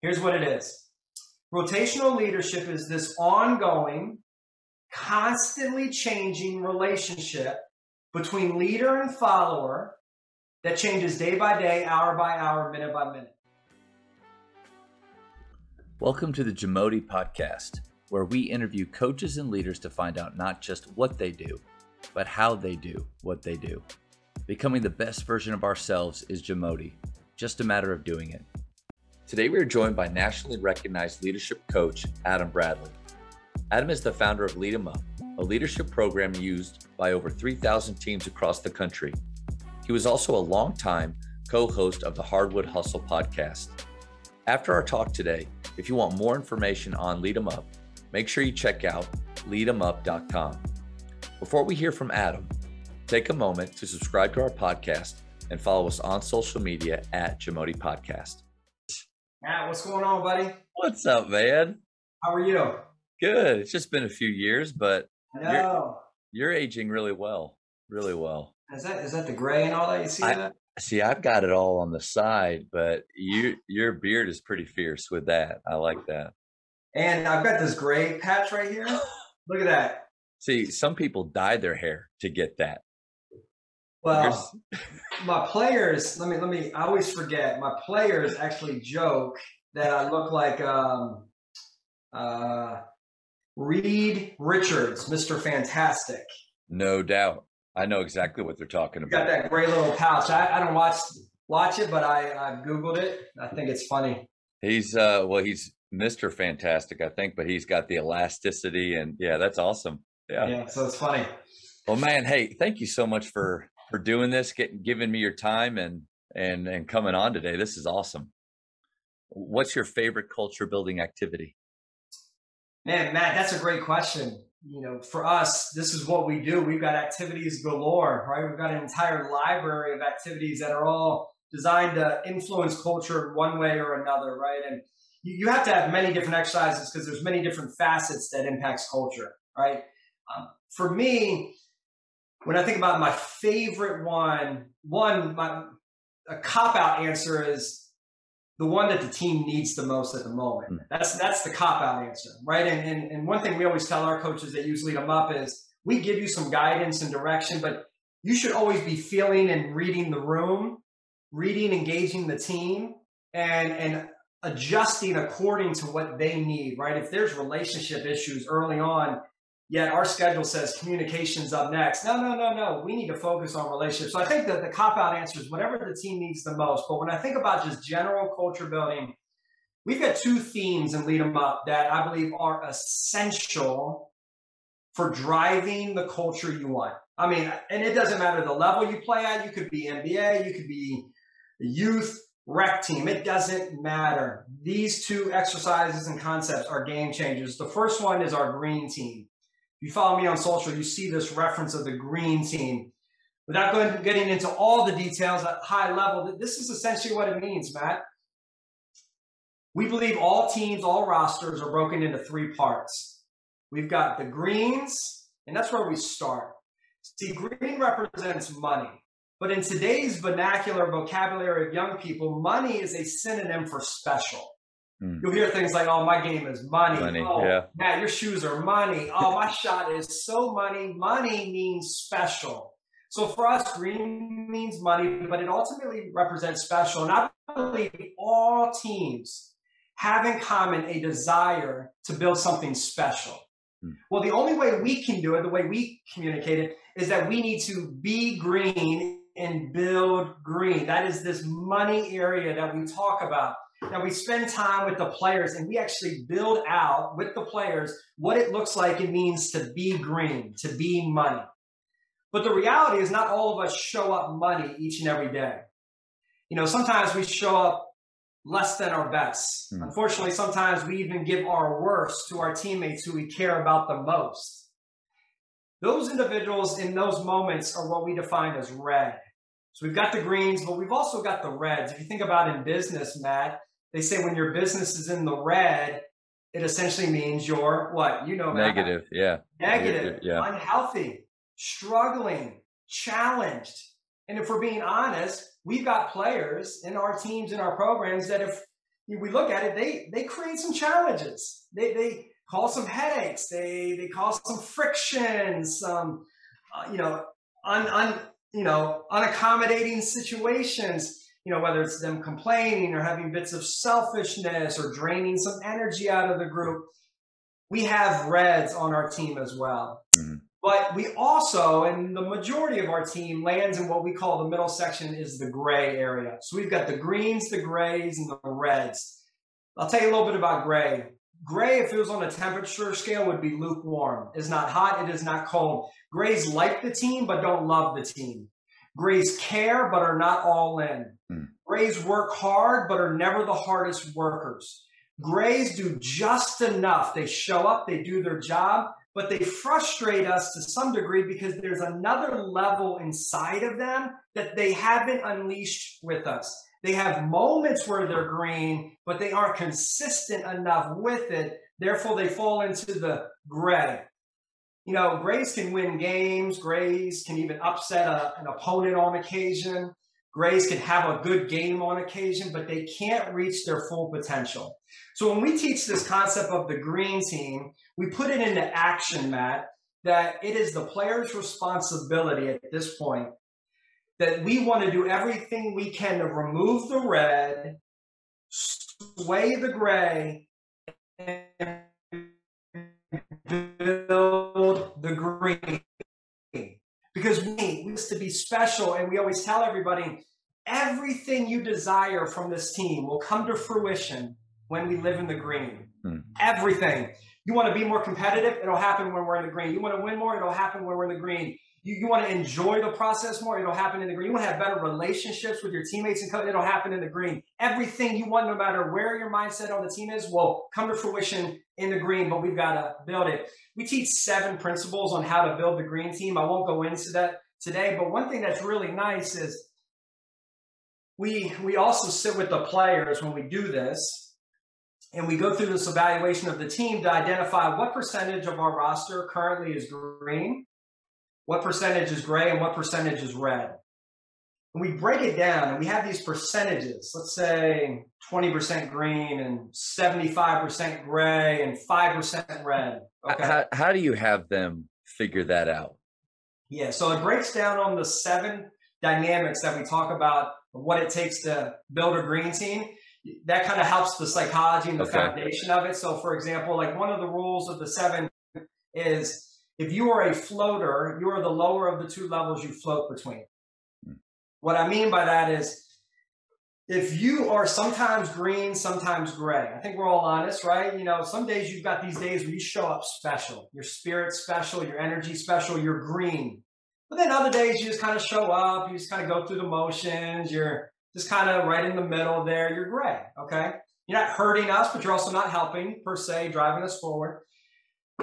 Here's what it is rotational leadership is this ongoing, constantly changing relationship between leader and follower that changes day by day, hour by hour, minute by minute. Welcome to the Jamodi Podcast, where we interview coaches and leaders to find out not just what they do, but how they do what they do. Becoming the best version of ourselves is Jamodi, just a matter of doing it. Today, we are joined by nationally recognized leadership coach Adam Bradley. Adam is the founder of Lead 'em Up, a leadership program used by over 3,000 teams across the country. He was also a longtime co host of the Hardwood Hustle podcast. After our talk today, if you want more information on Lead 'em Up, make sure you check out leademup.com. Before we hear from Adam, take a moment to subscribe to our podcast and follow us on social media at Jamodi Podcast. Matt, what's going on, buddy? What's up, man? How are you? Good. It's just been a few years, but. You're- you're aging really well. Really well. Is that is that the gray and all that? You see I- that? See, I've got it all on the side, but you your beard is pretty fierce with that. I like that. And I've got this gray patch right here. Look at that. See, some people dye their hair to get that. Well, my players. Let me let me. I always forget. My players actually joke that I look like um, uh, Reed Richards, Mister Fantastic. no doubt. I know exactly what they're talking You got about. that gray little pouch. I, I don't watch watch it, but I I googled it. I think it's funny. He's uh well, he's Mr. Fantastic, I think, but he's got the elasticity and yeah, that's awesome. Yeah. Yeah, so it's funny. Well, man, hey, thank you so much for for doing this, getting giving me your time and and and coming on today. This is awesome. What's your favorite culture building activity? Man, Matt, that's a great question. You know, for us, this is what we do. We've got activities galore, right? We've got an entire library of activities that are all designed to influence culture one way or another, right? And you, have to have many different exercises because there's many different facets that impacts culture, right? Um, for me, when I think about my favorite one, one, my a cop out answer is the one that the team needs the most at the moment. Mm. That's that's the cop out answer, right? And, and and one thing we always tell our coaches that use Lead 'em Up is we give you some guidance and direction, but you should always be feeling and reading the room, reading, engaging the team, and and adjusting according to what they need, right? If there's relationship issues early on, yet our schedule says communications up next. No, no, no, no. We need to focus on relationships. So I think that the cop out answer is whatever the team needs the most. But when I think about just general culture building, we've got two themes in Lead 'em Up that I believe are essential for driving the culture you want. I mean, and it doesn't matter the level you play at. You could be NBA, you could be youth, rec team. It doesn't matter. These two exercises and concepts are game changers. The first one is our green team. If you follow me on social, you see this reference of the green team. Without going getting into all the details at high level, this is essentially what it means, Matt. We believe all teams, all rosters are broken into three parts. We've got the greens, and that's where we start. See, green represents money. But in today's vernacular vocabulary of young people, money is a synonym for special. Hmm. You'll hear things like, oh, my game is money. Money, oh, yeah. Matt, your shoes are money. Oh, my shot is so money. Money means special. So for us, green means money, but it ultimately represents special. And I believe all teams have in common a desire to build something special. Hmm. Well, the only way we can do it, the way we communicate it, is that we need to be green and build green. That is this money area that we talk about. Now we spend time with the players and we actually build out with the players what it looks like it means to be green, to be money. But the reality is not all of us show up money each and every day. You know, sometimes we show up less than our best. Hmm. Unfortunately, sometimes we even give our worst to our teammates who we care about the most. Those individuals in those moments are what we define as red. So we've got the greens, but we've also got the reds. If you think about in business, Matt, they say when your business is in the red, it essentially means you're what? You know. Negative, yeah. negative, Yeah. unhealthy, struggling, challenged. And if we're being honest, we've got players in our teams, in our programs that if we look at it, they they create some challenges. They they cause some headaches. They they cause some friction, some uh, you know un, un you know unaccommodating situations. You know whether it's them complaining or having bits of selfishness or draining some energy out of the group. We have reds on our team as well. Mm-hmm. But we also, and the majority of our team lands in what we call the middle section is the gray area. So we've got the greens, the grays, and the reds. I'll tell you a little bit about gray. Gray, if it was on a temperature scale, would be lukewarm. It's not hot, it is not cold. Grays like the team, but don't love the team. Grays care, but are not all in. Mm. Grays work hard, but are never the hardest workers. Grays do just enough. They show up, they do their job, but they frustrate us to some degree because there's another level inside of them that they haven't unleashed with us. They have moments where they're green, but they aren't consistent enough with it. Therefore, they fall into the gray. You know, grays can win games, grays can even upset a, an opponent on occasion. Grays can have a good game on occasion, but they can't reach their full potential. So when we teach this concept of the green team, we put it into action, Matt, that it is the player's responsibility at this point that we want to do everything we can to remove the red, sway the gray, and build the green. Because we used to be special, and we always tell everybody everything you desire from this team will come to fruition when we live in the green. Hmm. Everything. You want to be more competitive? It'll happen when we're in the green. You want to win more? It'll happen when we're in the green. You, you want to enjoy the process more? It'll happen in the green. You want to have better relationships with your teammates and coach? It'll happen in the green. Everything you want, no matter where your mindset on the team is, will come to fruition in the green, but we've got to build it. We teach seven principles on how to build the green team. I won't go into that today, but one thing that's really nice is we we also sit with the players when we do this and we go through this evaluation of the team to identify what percentage of our roster currently is green what percentage is gray and what percentage is red. And we break it down and we have these percentages. Let's say 20% green and 75% gray and 5% red okay? how, how do you have them figure that out? Yeah so it breaks down on the seven dynamics that we talk about what it takes to build a green team. That kind of helps the psychology and the okay. foundation of it. So for example like one of the rules of the seven is if you are a floater you are the lower of the two levels you float between hmm. what i mean by that is if you are sometimes green sometimes gray i think we're all honest right you know some days you've got these days where you show up special your spirit special your energy special you're green but then other days you just kind of show up, you just kind of go through the motions, you're just kind of right in the middle there, you're gray, okay? You're not hurting us, but you're also not helping per se, driving us forward.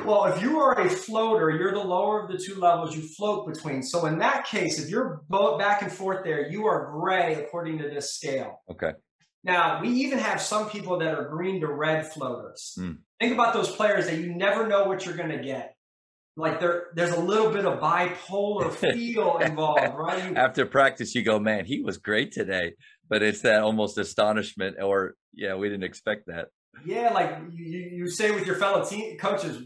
Well, if you are a floater, you're the lower of the two levels you float between. So in that case, if you're both back and forth there, you are gray according to this scale. Okay. Now, we even have some people that are green to red floaters. Mm. Think about those players that you never know what you're going to get like there there's a little bit of bipolar feel involved, right? After practice, you go, man, he was great today, but it's that almost astonishment, or yeah, we didn't expect that. Yeah, like you, you say with your fellow team coaches,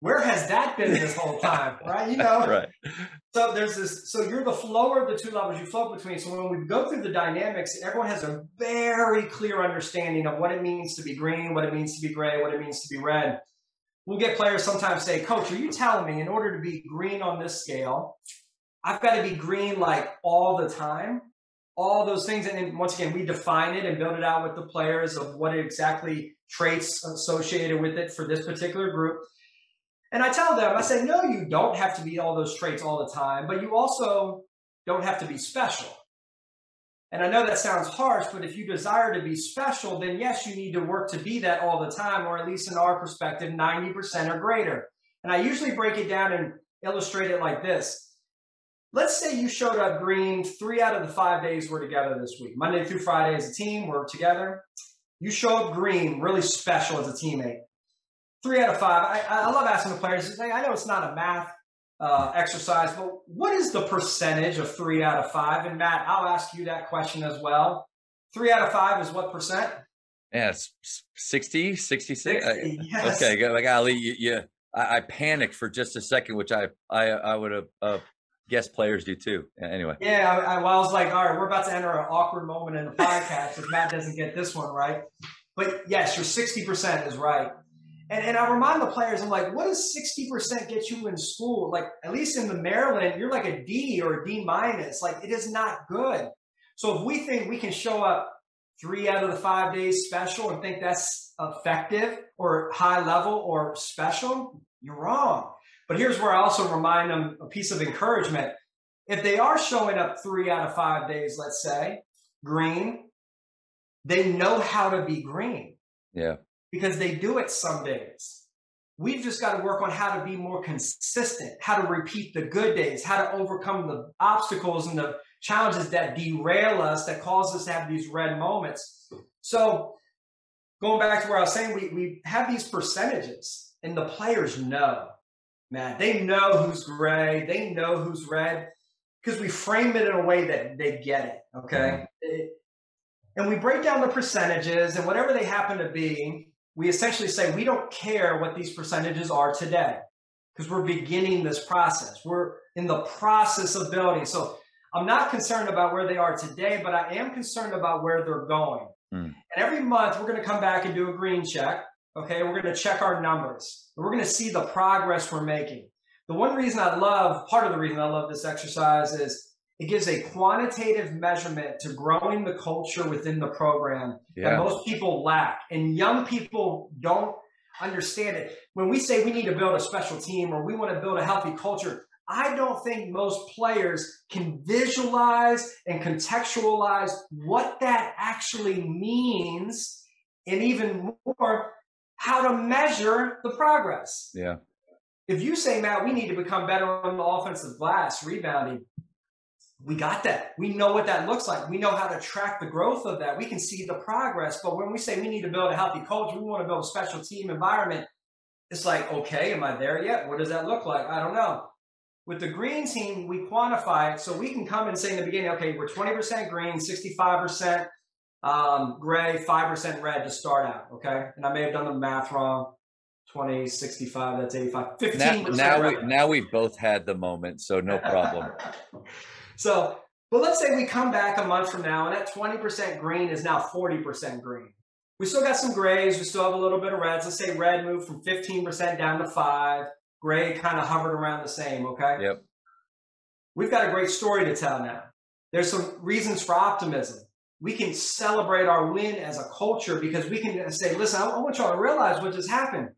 where has that been this whole time, right? You know, right. So there's this. So you're the lower of the two levels you float between. So when we go through the dynamics, everyone has a very clear understanding of what it means to be green, what it means to be gray, what it means to be red we'll get players sometimes say, Coach, are you telling me in order to be green on this scale, I've got to be green like all the time? All those things. And then once again, we define it and build it out with the players of what exactly traits associated with it for this particular group. And I tell them, I say, no, you don't have to be all those traits all the time, but you also don't have to be special. And I know that sounds harsh, but if you desire to be special, then yes, you need to work to be that all the time, or at least in our perspective, 90% or greater. And I usually break it down and illustrate it like this. Let's say you showed up green three out of the five days we're together this week. Monday through Friday as a team, we're together. You show up green, really special as a teammate. Three out of five. I, I love asking the players, I know it's not a math uh, exercise. But what is the percentage of three out of five? And Matt, I'll ask you that question as well. Three out of five is what percent? Yeah, 60, 66. 60, yes. Okay, like Ali, you, you I, I, panicked for just a second, which I I, I would have uh, guessed players do too. Anyway. Yeah, I, I, well, I was like, all right, we're about to enter an awkward moment in the podcast if Matt doesn't get this one right. But yes, your 60% is right. And, and I remind the players, I'm like, what does 60% get you in school? Like, at least in the Maryland, you're like a D or a D minus. Like, it is not good. So if we think we can show up three out of the five days special and think that's effective or high level or special, you're wrong. But here's where I also remind them a piece of encouragement. If they are showing up three out of five days, let's say, green, they know how to be green. Yeah because they do it some days. We've just got to work on how to be more consistent, how to repeat the good days, how to overcome the obstacles and the challenges that derail us, that cause us to have these red moments. So, going back to where I was saying, we, we have these percentages, and the players know, man, they know who's gray, they know who's red, because we frame it in a way that they get it. Okay. Mm-hmm. It, and we break down the percentages and whatever they happen to be we essentially say we don't care what these percentages are today because we're beginning this process. We're in the process of building. So I'm not concerned about where they are today, but I am concerned about where they're going. Mm. And every month we're going to come back and do a green check. Okay. We're going to check our numbers. We're going to see the progress we're making. The one reason I love, part of the reason I love this exercise is it gives a quantitative measurement to growing the culture within the program yeah. that most people lack. And young people don't understand it. When we say we need to build a special team or we want to build a healthy culture, I don't think most players can visualize and contextualize what that actually means, and even more, how to measure the progress. Yeah. If you say, Matt, we need to become better on the offensive glass, rebounding, we got that. We know what that looks like. We know how to track the growth of that. We can see the progress. But when we say we need to build a healthy culture, we want to build a special team environment. It's like, okay, am I there yet? What does that look like? I don't know. With the green team, we quantify it so we can come and say in the beginning, okay, we're 20% green, 65% um, gray, 5% red to start out. Okay. And I may have done the math wrong. 20, 65, that's 85, 15 now, now, we, now we've both had the moment, so no problem. So, but let's say we come back a month from now and that 20% green is now 40% green. We still got some grays. We still have a little bit of reds. Let's say red moved from 15% down to five. Gray kind of hovered around the same. Okay. Yep. We've got a great story to tell now. There's some reasons for optimism. We can celebrate our win as a culture because we can say, listen, I want y'all to realize what just happened.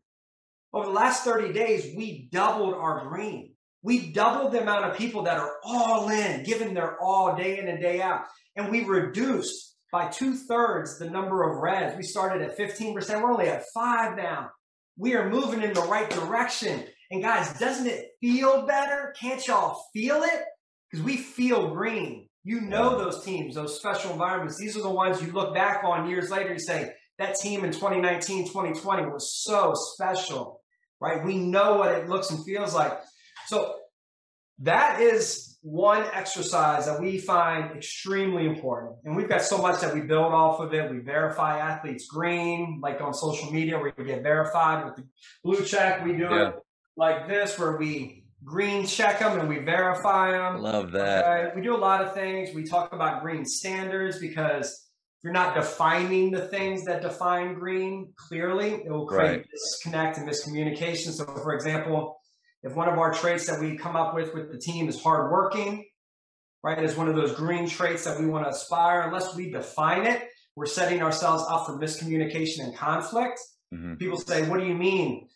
Over the last 30 days, we doubled our green we doubled the amount of people that are all in, giving their all day in and day out. And we reduced by two thirds the number of reds. We started at 15%. We're only at five now. We are moving in the right direction. And guys, doesn't it feel better? Can't y'all feel it? Because we feel green. You know those teams, those special environments. These are the ones you look back on years later. and say, that team in 2019, 2020 was so special, right? We know what it looks and feels like. So that is one exercise that we find extremely important. And we've got so much that we build off of it. We verify athletes green, like on social media, where you get verified with the blue check. We do yeah. it like this, where we green check them and we verify them. Love that. Okay? We do a lot of things. We talk about green standards because if you're not defining the things that define green clearly, it will create right. disconnect and miscommunication. So, for example, if one of our traits that we come up with with the team is hardworking, right, is one of those green traits that we want to aspire, unless we define it, we're setting ourselves up for miscommunication and conflict. Mm-hmm. People say, What do you mean?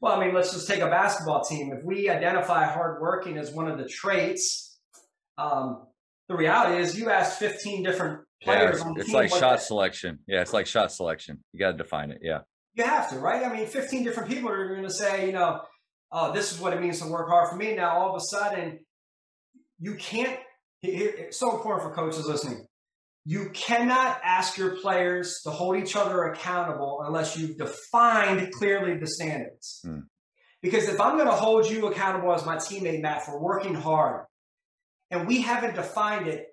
Well, I mean, let's just take a basketball team. If we identify hardworking as one of the traits, um, the reality is you ask 15 different players yeah, on it's like shot selection. Yeah, it's like shot selection. You got to define it. Yeah. You have to, right? I mean, 15 different people are going to say, you know, oh, this is what it means to work hard for me. Now, all of a sudden, you can't, it's so important for coaches listening. You cannot ask your players to hold each other accountable unless you've defined clearly the standards. Hmm. Because if I'm going to hold you accountable as my teammate, Matt, for working hard, and we haven't defined it,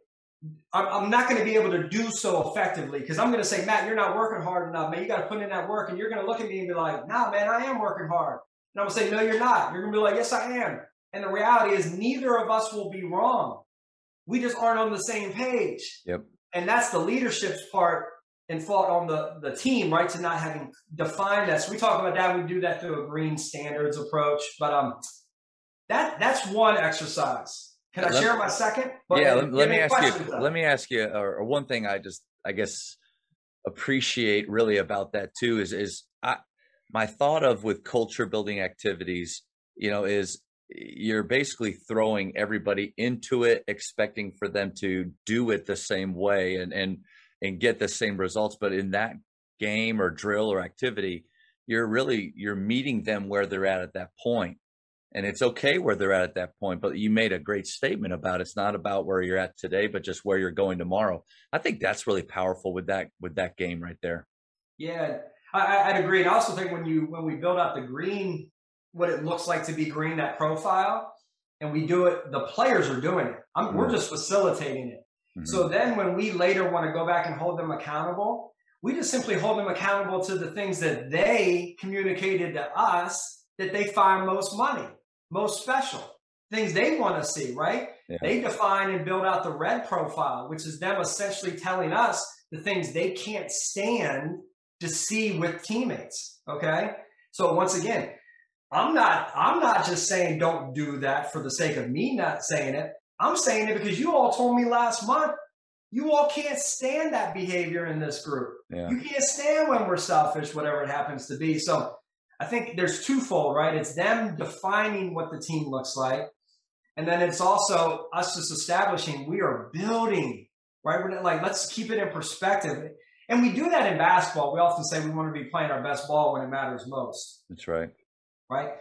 I'm, I'm not going to be able to do so effectively because I'm going to say, Matt, you're not working hard enough, man. You got to put in that work. And you're going to look at me and be like, nah, man, I am working hard. And I'm going to say, no, you're not. You're going to be like, yes, I am. And the reality is, neither of us will be wrong. We just aren't on the same page. Yep. And that's the leadership's part and fault on the, the team, right? To not having defined that. So we talk about that. We do that through a green standards approach. But um, that that's one exercise. Can I Let- share my second? yeah, let, let me ask you. though. Let me ask you, or, or one thing I just, I guess, appreciate really about that too is is I my thought of with culture building activities, you know, is eh, you're basically throwing everybody into it, expecting for them to do it the same way and and and get the same results. But in that game or drill or activity, you're really you're meeting them where they're at at that point. And it's okay where they're at at that point but you made a great statement about it's not about where you're at today but just where you're going tomorrow. I think that's really powerful with that with that game right there. Yeah, I, I'd agree. And I also think when you when we build out the green, what it looks like to be green, that profile, and we do it, the players are doing it. I'm, We're just facilitating it. Mhm. So then when we later want to go back and hold them accountable, we just simply hold them accountable to the things that they communicated to us that they find most money, most special, things they want to see, right? Yeah. They define and build out the red profile, which is them essentially telling us the things they can't stand to see with teammates. Okay. So once again, I'm not I'm not just saying don't do that for the sake of me not saying it. I'm saying it because you all told me last month you all can't stand that behavior in this group. yeah You can't stand when we're selfish, whatever it happens to be. So I think there's twofold, right? It's them defining what the team looks like. And then it's also us just establishing we are building, right? We're not like, let's keep it in perspective. And we do that in basketball. We often say we want to be playing our best ball when it matters most, that's right right?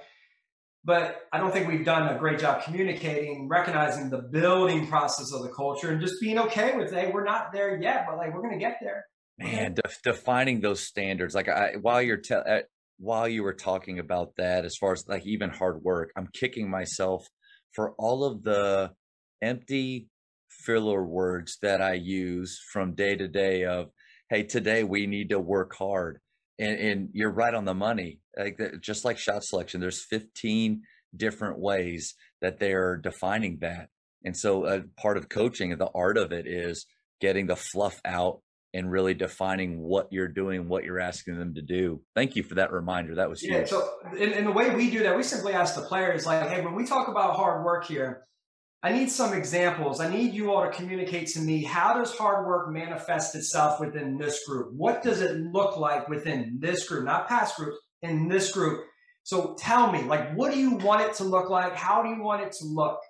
But I don't think we've done a great job communicating, recognizing the building process of the culture and just being okay with, hey, we're not there yet, but like we're going to get there. man def- defining those standards like i while you're te- uh, while you were talking about that as far as like even hard work i'm kicking myself for all of the empty filler words that i use from day to day of hey today we need to work hard and, and you're right on the money like that, just like shot selection there's 15 different ways that they're defining that and so uh, part of coaching the art of it is getting the fluff out and really defining what you're doing, what you're asking them to do. Thank you for that reminder. That was Yeah. huge. So, in, in the way we do that, we simply ask the players, like, hey, when we talk about hard work here, I need some examples. I need you all to communicate to me how does hard work manifest itself within this group? What does it look like within this group, not past groups, in this group? So tell me, like, what do you want it to look like? How do you want it to look?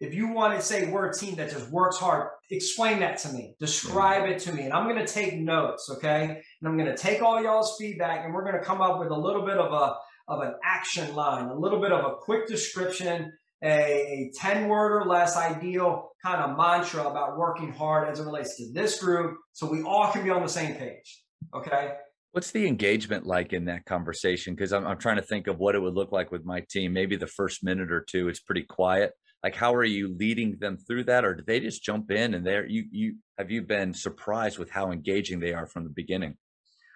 If you want to say we're a team that just works hard, explain that to me. Describe it to me. And I'm going to take notes, okay? And I'm going to take all y'all's feedback and we're going to come up with a little bit of a of an action line, a little bit of a quick description, a, a 10 word or less ideal kind of mantra about working hard as it relates to this group so we all can be on the same page. Okay? What's the engagement like in that conversation? Because I'm, I'm trying to think of what it would look like with my team. Maybe the first minute or two, it's pretty quiet. Like, how are you leading them through that, or do they just jump in and they're you you have you been surprised with how engaging they are from the beginning?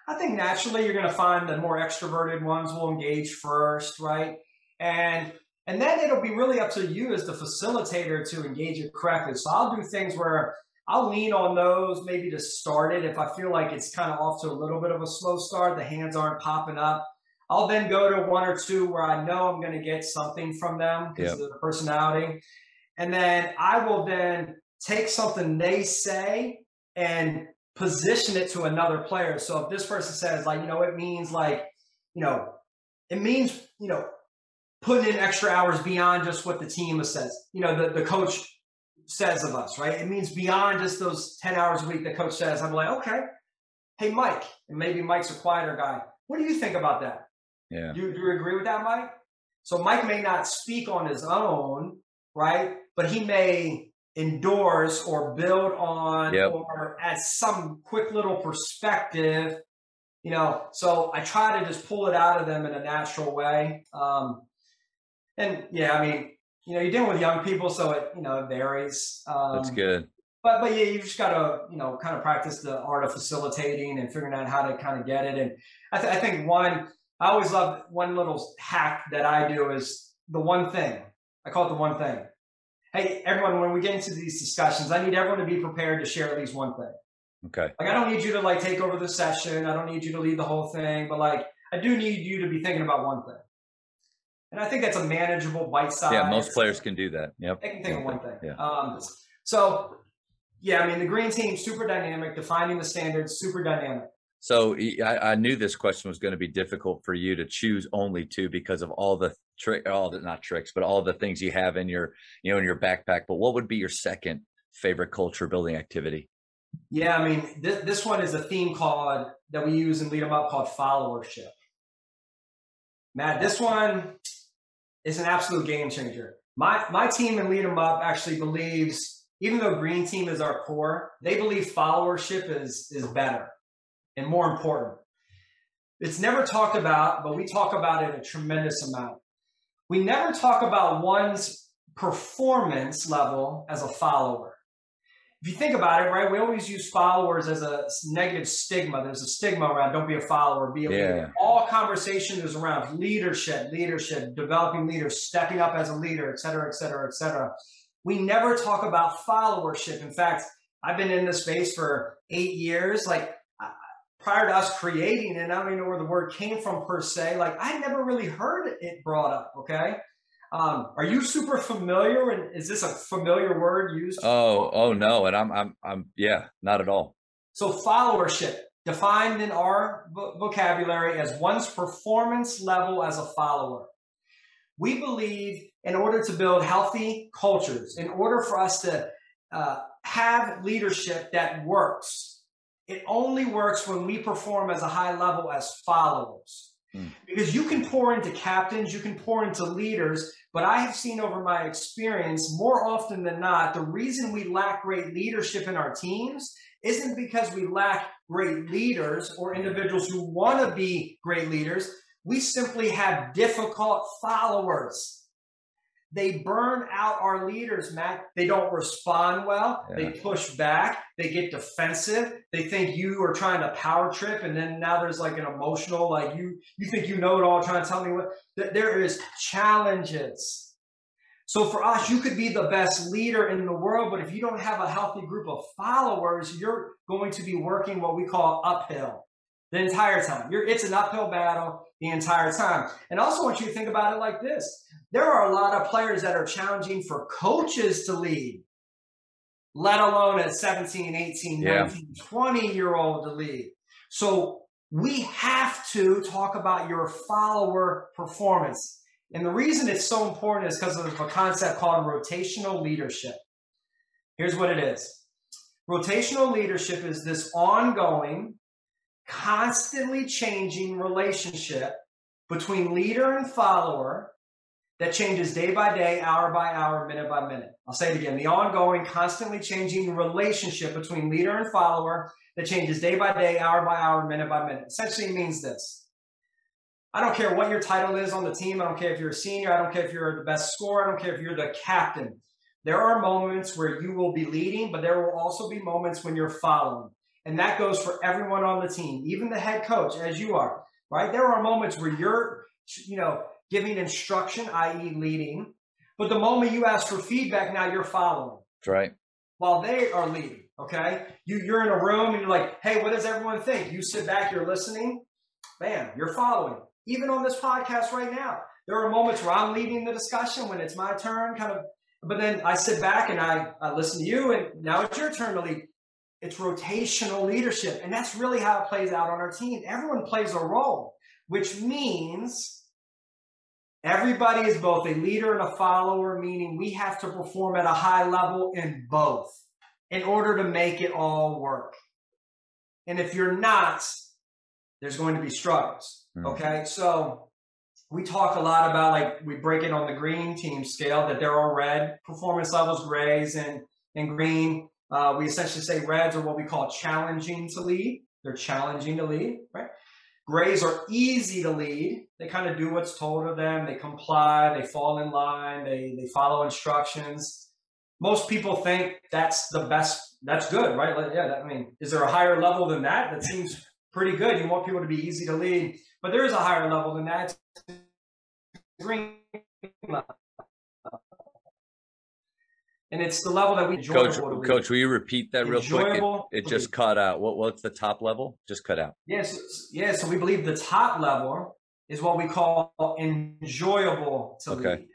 I think naturally you're going to find the more extroverted ones will engage first, right? And and then it'll be really up to you as the facilitator to engage it correctly. So I'll do things where I'll lean on those maybe to start it if I feel like it's kind of off to a little bit of a slow start, the hands aren't popping up. I'll then go to one or two where I know I'm going to get something from them because Yep. of their personality. And then I will then take something they say and position it to another player. So if this person says, like, you know, it means like, you know, it means, you know, putting in extra hours beyond just what the team says, you know, the, the coach says of us, right? It means beyond just those 10 hours a week the coach says. I'm like, okay, hey, Mike, and maybe Mike's a quieter guy. What do you think about that? Yeah, Do, do you agree with that, Mike? So Mike may not speak on his own, right? But he may endorse or build on Yep. or add some quick little perspective. You know, so I try to just pull it out of them in a natural way. Um, and yeah, I mean, you know, you're dealing with young people, so it you know it varies. Um, that's good. but but yeah, you just got to you know kind of practice the art of facilitating and figuring out how to kind of get it. And I, th- I think one I always love one little hack that I do is the one thing. I call it the one thing. Hey, everyone, when we get into these discussions, I need everyone to be prepared to share at least one thing. Okay. Like I don't need you to like take over the session. I don't need you to lead the whole thing, but like I do need you to be thinking about one thing. And I think that's a manageable bite size. Yeah, most players can do that. Yep. They can think of one thing. Yeah. Um, so yeah, I mean the green team super dynamic, defining the standards, super dynamic. So I, I knew this question was going to be difficult for you to choose only two because of all the trick, all the not tricks, but all the things you have in your, you know, in your backpack. But what would be your second favorite culture building activity? Yeah, I mean th- this one is a theme called that we use in Lead 'em Up called followership. Matt, this one is an absolute game changer. My my team in Lead 'em Up actually believes, even though green team is our core, they believe followership is is better and more important. It's never talked about, but we talk about it a tremendous amount. We never talk about one's performance level as a follower. If you think about it, right, we always use followers as a negative stigma. There's a stigma around don't be a follower, be a Yeah. leader. All conversation is around leadership, leadership, developing leaders, stepping up as a leader, et cetera, et cetera, et cetera. We never talk about followership. In fact, I've been in this space for eight years. Like prior to us creating it, I don't even know where the word came from per se. Like I never really heard it brought up. Okay. Um, are you super familiar? And is this a familiar word used? Oh, oh no. And I'm, I'm, I'm, yeah, not at all. So followership defined in our vo- vocabulary as one's performance level as a follower. We believe in order to build healthy cultures, in order for us to uh, have leadership that works, it only works when we perform as a high level as followers. Mm. Because you can pour into captains, you can pour into leaders, but I have seen over my experience more often than not, the reason we lack great leadership in our teams isn't because we lack great leaders or individuals who want to be great leaders. We simply have difficult followers. They burn out our leaders, Matt. They don't respond well. Yeah. They push back. They get defensive. They think you are trying to power trip, and then now there's like an emotional, like you you think you know it all, trying to tell me what. Th- There is challenges. So for us, you could be the best leader in the world, but if you don't have a healthy group of followers, you're going to be working what we call uphill the entire time. You're, it's an uphill battle the entire time. And also want you to think about it like this. There are a lot of players that are challenging for coaches to lead, let alone at 17, 18, Yeah. 19, 20 year old to lead. So we have to talk about your follower performance. And the reason it's so important is because of a concept called rotational leadership. Here's what it is rotational leadership is this ongoing, constantly changing relationship between leader and follower that changes day by day, hour by hour, minute by minute. I'll say it again the ongoing, constantly changing relationship between leader and follower that changes day by day, hour by hour, minute by minute. Essentially means this. I don't care what your title is on the team. I don't care if you're a senior. I don't care if you're the best scorer. I don't care if you're the captain. There are moments where you will be leading, but there will also be moments when you're following. And that goes for everyone on the team, even the head coach, as you are, right? There are moments where you're, you know, giving instruction, i.e., leading. But the moment you ask for feedback, now you're following That's right. while they are leading. Okay. You, you're in a room and you're like, hey, what does everyone think? You sit back, you're listening. Bam, you're following. Even on this podcast right now, there are moments where I'm leading the discussion when it's my turn, kind of, but then I sit back and I, I listen to you, and now it's your turn to lead. It's rotational leadership. And that's really how it plays out on our team. Everyone plays a role, which means everybody is both a leader and a follower, meaning we have to perform at a high level in both in order to make it all work. And if you're not, there's going to be struggles. Mm. Okay. So we talk a lot about like we break it on the green team scale that there are red performance levels, grays and, and green. Uh, we essentially say reds are what we call challenging to lead. They're challenging to lead, right? Grays are easy to lead. They kind of do what's told of them. They comply. They fall in line. They, they follow instructions. most people think that's the best. That's good, right? Like, yeah, that, I mean, is there a higher level than that? That seems pretty good. You want people to be easy to lead, but there is a higher level than that. Green and it's the level that we coach. Coach, will you repeat that real quick? It, it just cut out. What what's the top level? Just cut out. Yes, yeah, So we believe the top level is what we call enjoyable to okay. lead.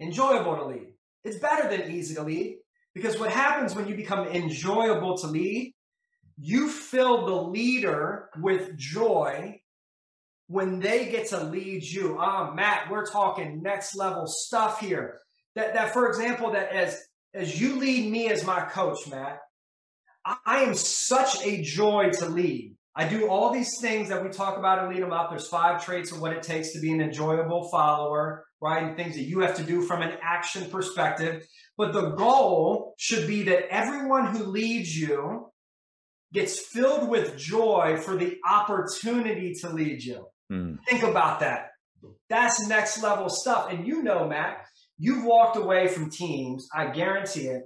Enjoyable to lead. It's better than easy to lead because what happens when you become enjoyable to lead, you fill the leader with joy when they get to lead you. Ah, Matt, we're talking next level stuff here that, that for example, that as as you lead me as my coach, Matt, I, I am such a joy to lead. I do all these things that we talk about and Lead 'em Up. There's five traits of what it takes to be an enjoyable follower, right? And things that you have to do from an action perspective. But the goal should be that everyone who leads you gets filled with joy for the opportunity to lead you. Mm. Think about that. That's next level stuff. And you know, Matt, you've walked away from teams, I guarantee it,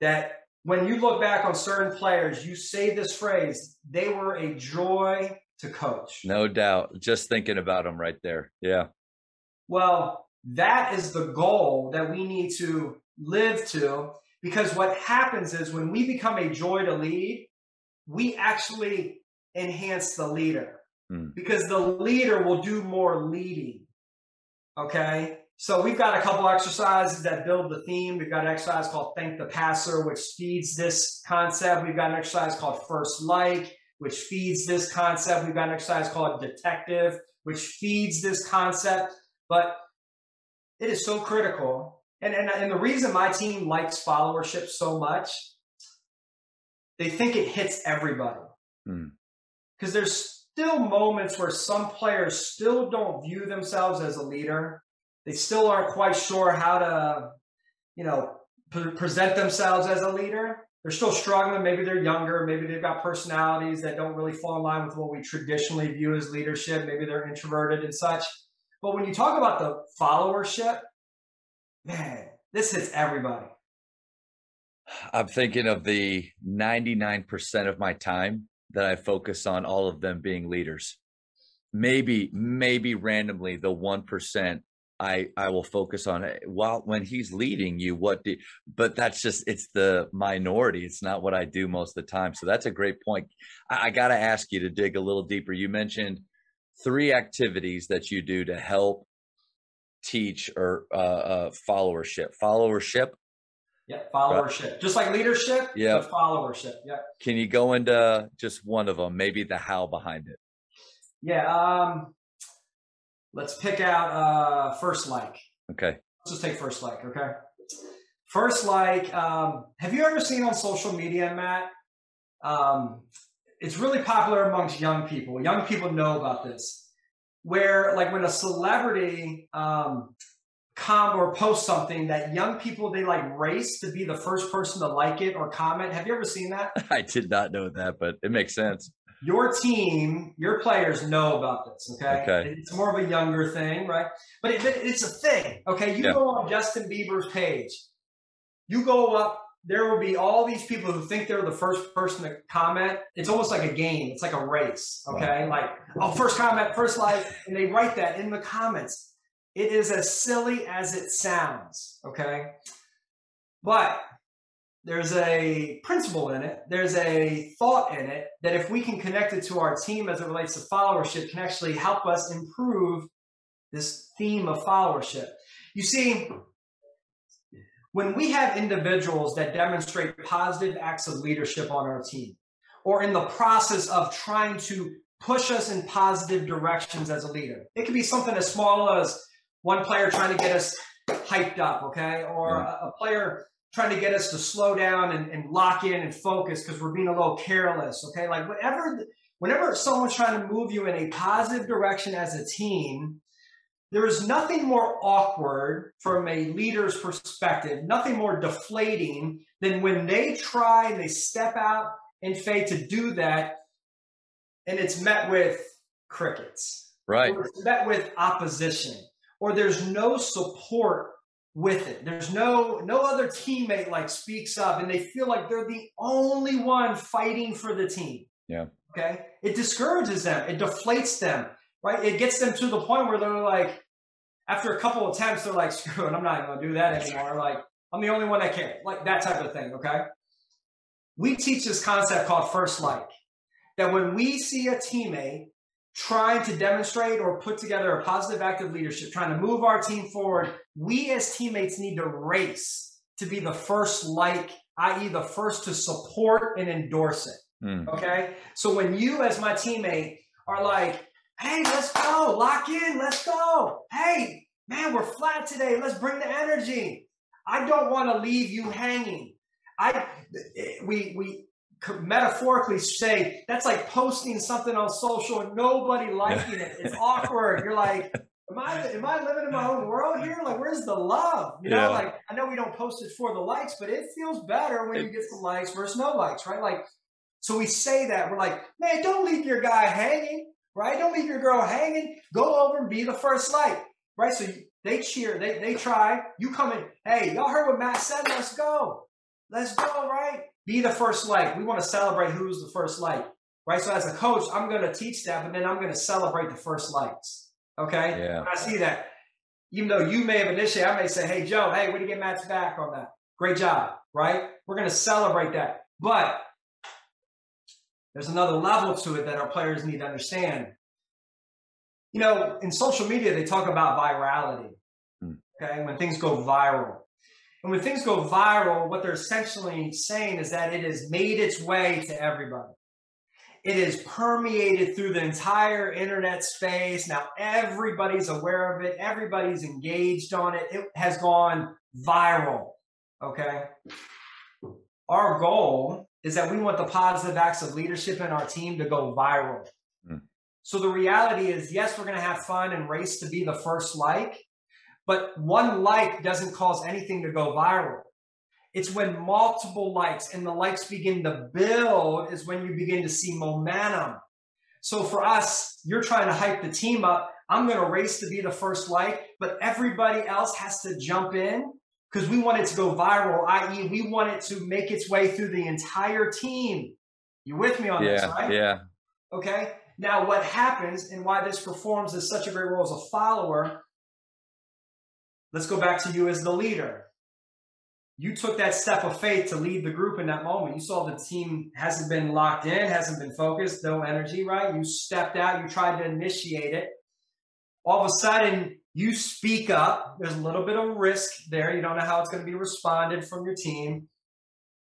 that when you look back on certain players, you say this phrase, they were a joy to coach. No doubt. Just thinking about them right there. Yeah. Well, that is the goal that we need to live to because what happens is when we become a joy to lead, we actually enhance the leader mm. because the leader will do more leading. Okay. So we've got a couple exercises that build the theme. We've got an exercise called Thank the Passer, which feeds this concept. We've got an exercise called First Like, which feeds this concept. We've got an exercise called Detective, which feeds this concept. But it is so critical. And, and, and the reason my team likes followership so much, they think it hits everybody. Because hmm. there's still moments where some players still don't view themselves as a leader they still aren't quite sure how to, you know, pre- present themselves as a leader. They're still struggling. Maybe they're younger. Maybe they've got personalities that don't really fall in line with what we traditionally view as leadership. Maybe they're introverted and such. But when you talk about the followership, man, this hits everybody. I'm thinking of the 99% of my time that I focus on all of them being leaders. Maybe, maybe randomly the 1% I I will focus on it while when he's leading you. What do? But that's just it's the minority. It's not what I do most of the time. So that's a great point. I, I got to ask you to dig a little deeper. You mentioned three activities that you do to help teach or uh, uh, followership. Followership. Yeah, followership. Right. Just like leadership. Yeah, followership. Yeah. Can you go into just one of them? Maybe the how behind it. Yeah. Um, Let's pick out uh, first like. Okay. Let's just take first like. Okay. First like. Um, have you ever seen on social media, Matt? Um, it's really popular amongst young people. Young people know about this. Where like when a celebrity um, com or post something that young people they like race to be the first person to like it or comment. Have you ever seen that? I did not know that, but it makes sense your team, your players know about this. Okay? okay. It's more of a younger thing, right? But it, it's a thing. Okay. You yeah. go on Justin Bieber's page, you go up, there will be all these people who think they're the first person to comment. It's almost like a game. It's like a race. Okay. Wow. Like, oh, first comment, first like, and they write that in the comments. It is as silly as it sounds. Okay. But there's a principle in it, there's a thought in it that if we can connect it to our team as it relates to followership, can actually help us improve this theme of followership. You see, when we have individuals that demonstrate positive acts of leadership on our team, or in the process of trying to push us in positive directions as a leader, it could be something as small as one player trying to get us hyped up, okay? Or yeah. a, a player trying to get us to slow down and, and lock in and focus because we're being a little careless. Okay. Like whatever, whenever someone's trying to move you in a positive direction as a team, there is nothing more awkward from a leader's perspective, nothing more deflating than when they try and they step out in faith to do that and it's met with crickets. Right. Or it's met with opposition or there's no support with it. There's no no other teammate like speaks up and they feel like they're the only one fighting for the team. Yeah. Okay. It discourages them. It deflates them. Right. It gets them to the point where they're like, after a couple attempts, they're like, screw it, I'm not gonna do that anymore. Like, I'm the only one that can. Like that type of thing. Okay. We teach this concept called first like. That when we see a teammate trying to demonstrate or put together a positive active leadership, trying to move our team forward, we as teammates need to race to be the first like, i.e., the first to support and endorse it. Mm. Okay. So when you, as my teammate, are like, hey, let's go, lock in, let's go. Hey, man, we're flat today. Let's bring the energy. I don't want to leave you hanging. I we we metaphorically say that's like posting something on social and nobody liking it. It's awkward. You're like, am I am I living in my own world here? Like, where's the love? You know, yeah. like I know we don't post it for the likes, but it feels better when you get some likes versus no likes, right? Like, so we say that we're like, man, don't leave your guy hanging, right? Don't leave your girl hanging. Go over and be the first like, right? So they cheer, they they try. You come in, hey, y'all heard what Matt said? Let's go, let's go, right? be the first light. We want to celebrate who's the first light, right? So as a coach, I'm going to teach that, but then I'm going to celebrate the first lights. Okay. Yeah. I see that. Even though you may have initiated, I may say, Hey, Joe, hey, what do you get Matt's back on that? Great job. Right. We're going to celebrate that. But there's another level to it that our players need to understand. You know, in social media, they talk about virality. Hmm. Okay. When things go viral. And when things go viral, what they're essentially saying is that it has made its way to everybody. It is permeated through the entire internet space. Now everybody's aware of it, everybody's engaged on it. It has gone viral. Okay. Our goal is that we want the positive acts of leadership in our team to go viral. Mm. So the reality is, yes, we're going to have fun and race to be the first like, but one like doesn't cause anything to go viral. It's when multiple likes and the likes begin to build is when you begin to see momentum. So for us, you're trying to hype the team up. I'm going to race to be the first like, but everybody else has to jump in because we want it to go viral, i.e., we want it to make its way through the entire team. You with me on yeah, this, right? Yeah. Okay. Now, what happens and why this performs as such a great role as a follower Let's go back to you as the leader. You took that step of faith to lead the group in that moment. You saw the team hasn't been locked in, hasn't been focused, no energy, right? You stepped out, you tried to initiate it. All of a sudden, you speak up. There's a little bit of risk there. You don't know how it's going to be responded from your team.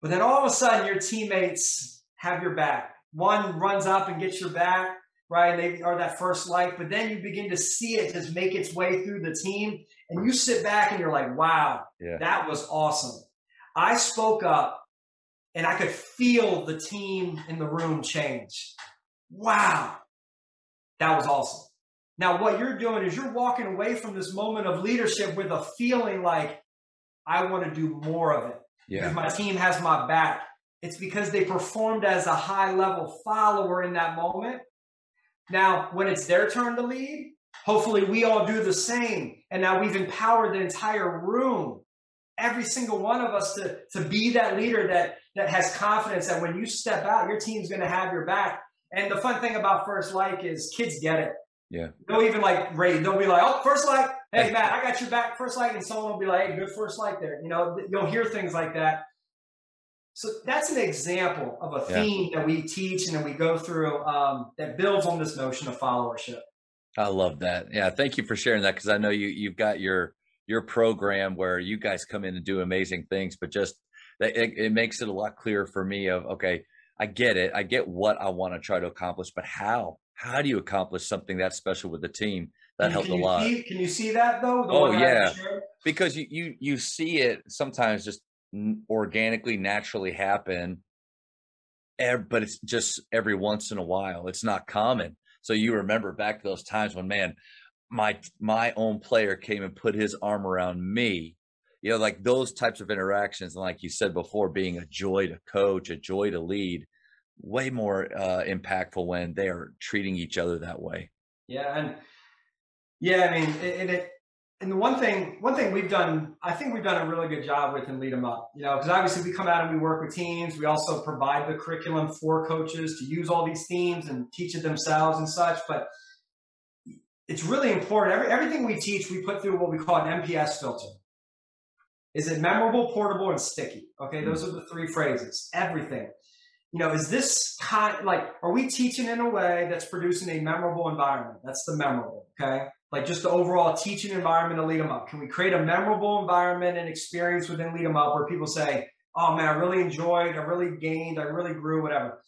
But then all of a sudden, your teammates have your back. One runs up and gets your back, right? They are that first like, but then you begin to see it just make its way through the team and you sit back and you're like, wow, yeah. that was awesome. I spoke up and I could feel the team in the room change. Wow, that was awesome. Now, what you're doing is you're walking away from this moment of leadership with a feeling like, I want to do more of it. Yeah. Because my team has my back. It's because they performed as a high level follower in that moment. Now, when it's their turn to lead, Hopefully, we all do the same. And now we've empowered the entire room, every single one of us to, to be that leader that, that has confidence that when you step out, your team's going to have your back. And the fun thing about First Like is kids get it. Yeah. They'll even like rate. They'll be like, "Oh, first like, hey Matt, I got your back, first like," and someone will be like, "Hey, good first like there." You know, you'll hear things like that. So that's an example of a theme yeah. that we teach and that we go through um, that builds on this notion of followership. I love that. Yeah, thank you for sharing that because I know you you've got your your program where you guys come in and do amazing things, but just it, it makes it a lot clearer for me of okay, I get it, I get what I want to try to accomplish, but how? How do you accomplish something that special with the team? That helped a lot. See, can you see that though? Oh yeah, because you you you see it sometimes just organically, naturally happen, but it's just every once in a while. It's not common so you remember back to those times when, man, my my own player came and put his arm around me. You know, like those types of interactions, and like you said before, being a joy to coach, a joy to lead, way more uh, impactful when they are treating each other that way. Yeah, and yeah, I mean, it, it and the one thing, one thing we've done, I think we've done a really good job with and Lead 'em Up. You know, because obviously we come out and we work with teams. We also provide the curriculum for coaches to use all these themes and teach it themselves and such. But it's really important. Every, everything we teach, we put through what we call an MPS filter. Is it memorable, portable, and sticky? Okay, hmm. those are the three phrases. Everything. You know, is this kind like are we teaching in a way that's producing a memorable environment? That's the memorable. Okay like just the overall teaching environment to Lead 'em Up? Can we create a memorable environment and experience within Lead 'em Up where people say, oh man, I really enjoyed, I really gained, I really grew, whatever.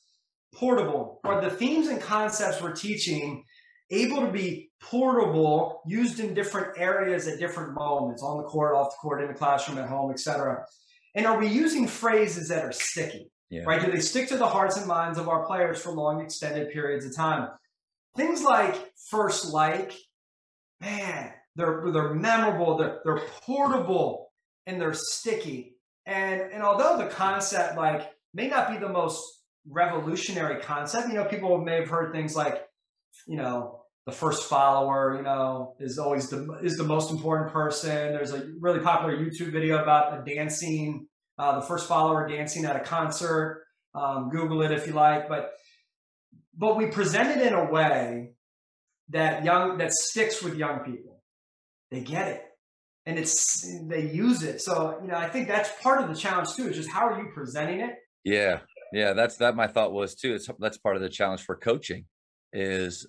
Portable. Are the themes and concepts we're teaching able to be portable, used in different areas at different moments, on the court, off the court, in the classroom, at home, etc. And are we using phrases that are sticky? Yeah. Right? Do they stick to the hearts and minds of our players for long, extended periods of time? Things like first like man, they're they're memorable, they're they're portable, and they're sticky. And and although the concept like may not be the most revolutionary concept, you know, people may have heard things like, you know, the first follower, you know, is always the is the most important person. There's a really popular YouTube video about a dancing, uh, the first follower dancing at a concert. Um, Google it if you like, but but we present it in a way that young that sticks with young people. They get it. And it's they use it. So, you know, I think that's part of the challenge too, is just how are you presenting it? Yeah. Yeah, that's that my thought was too. It's that's part of the challenge for coaching is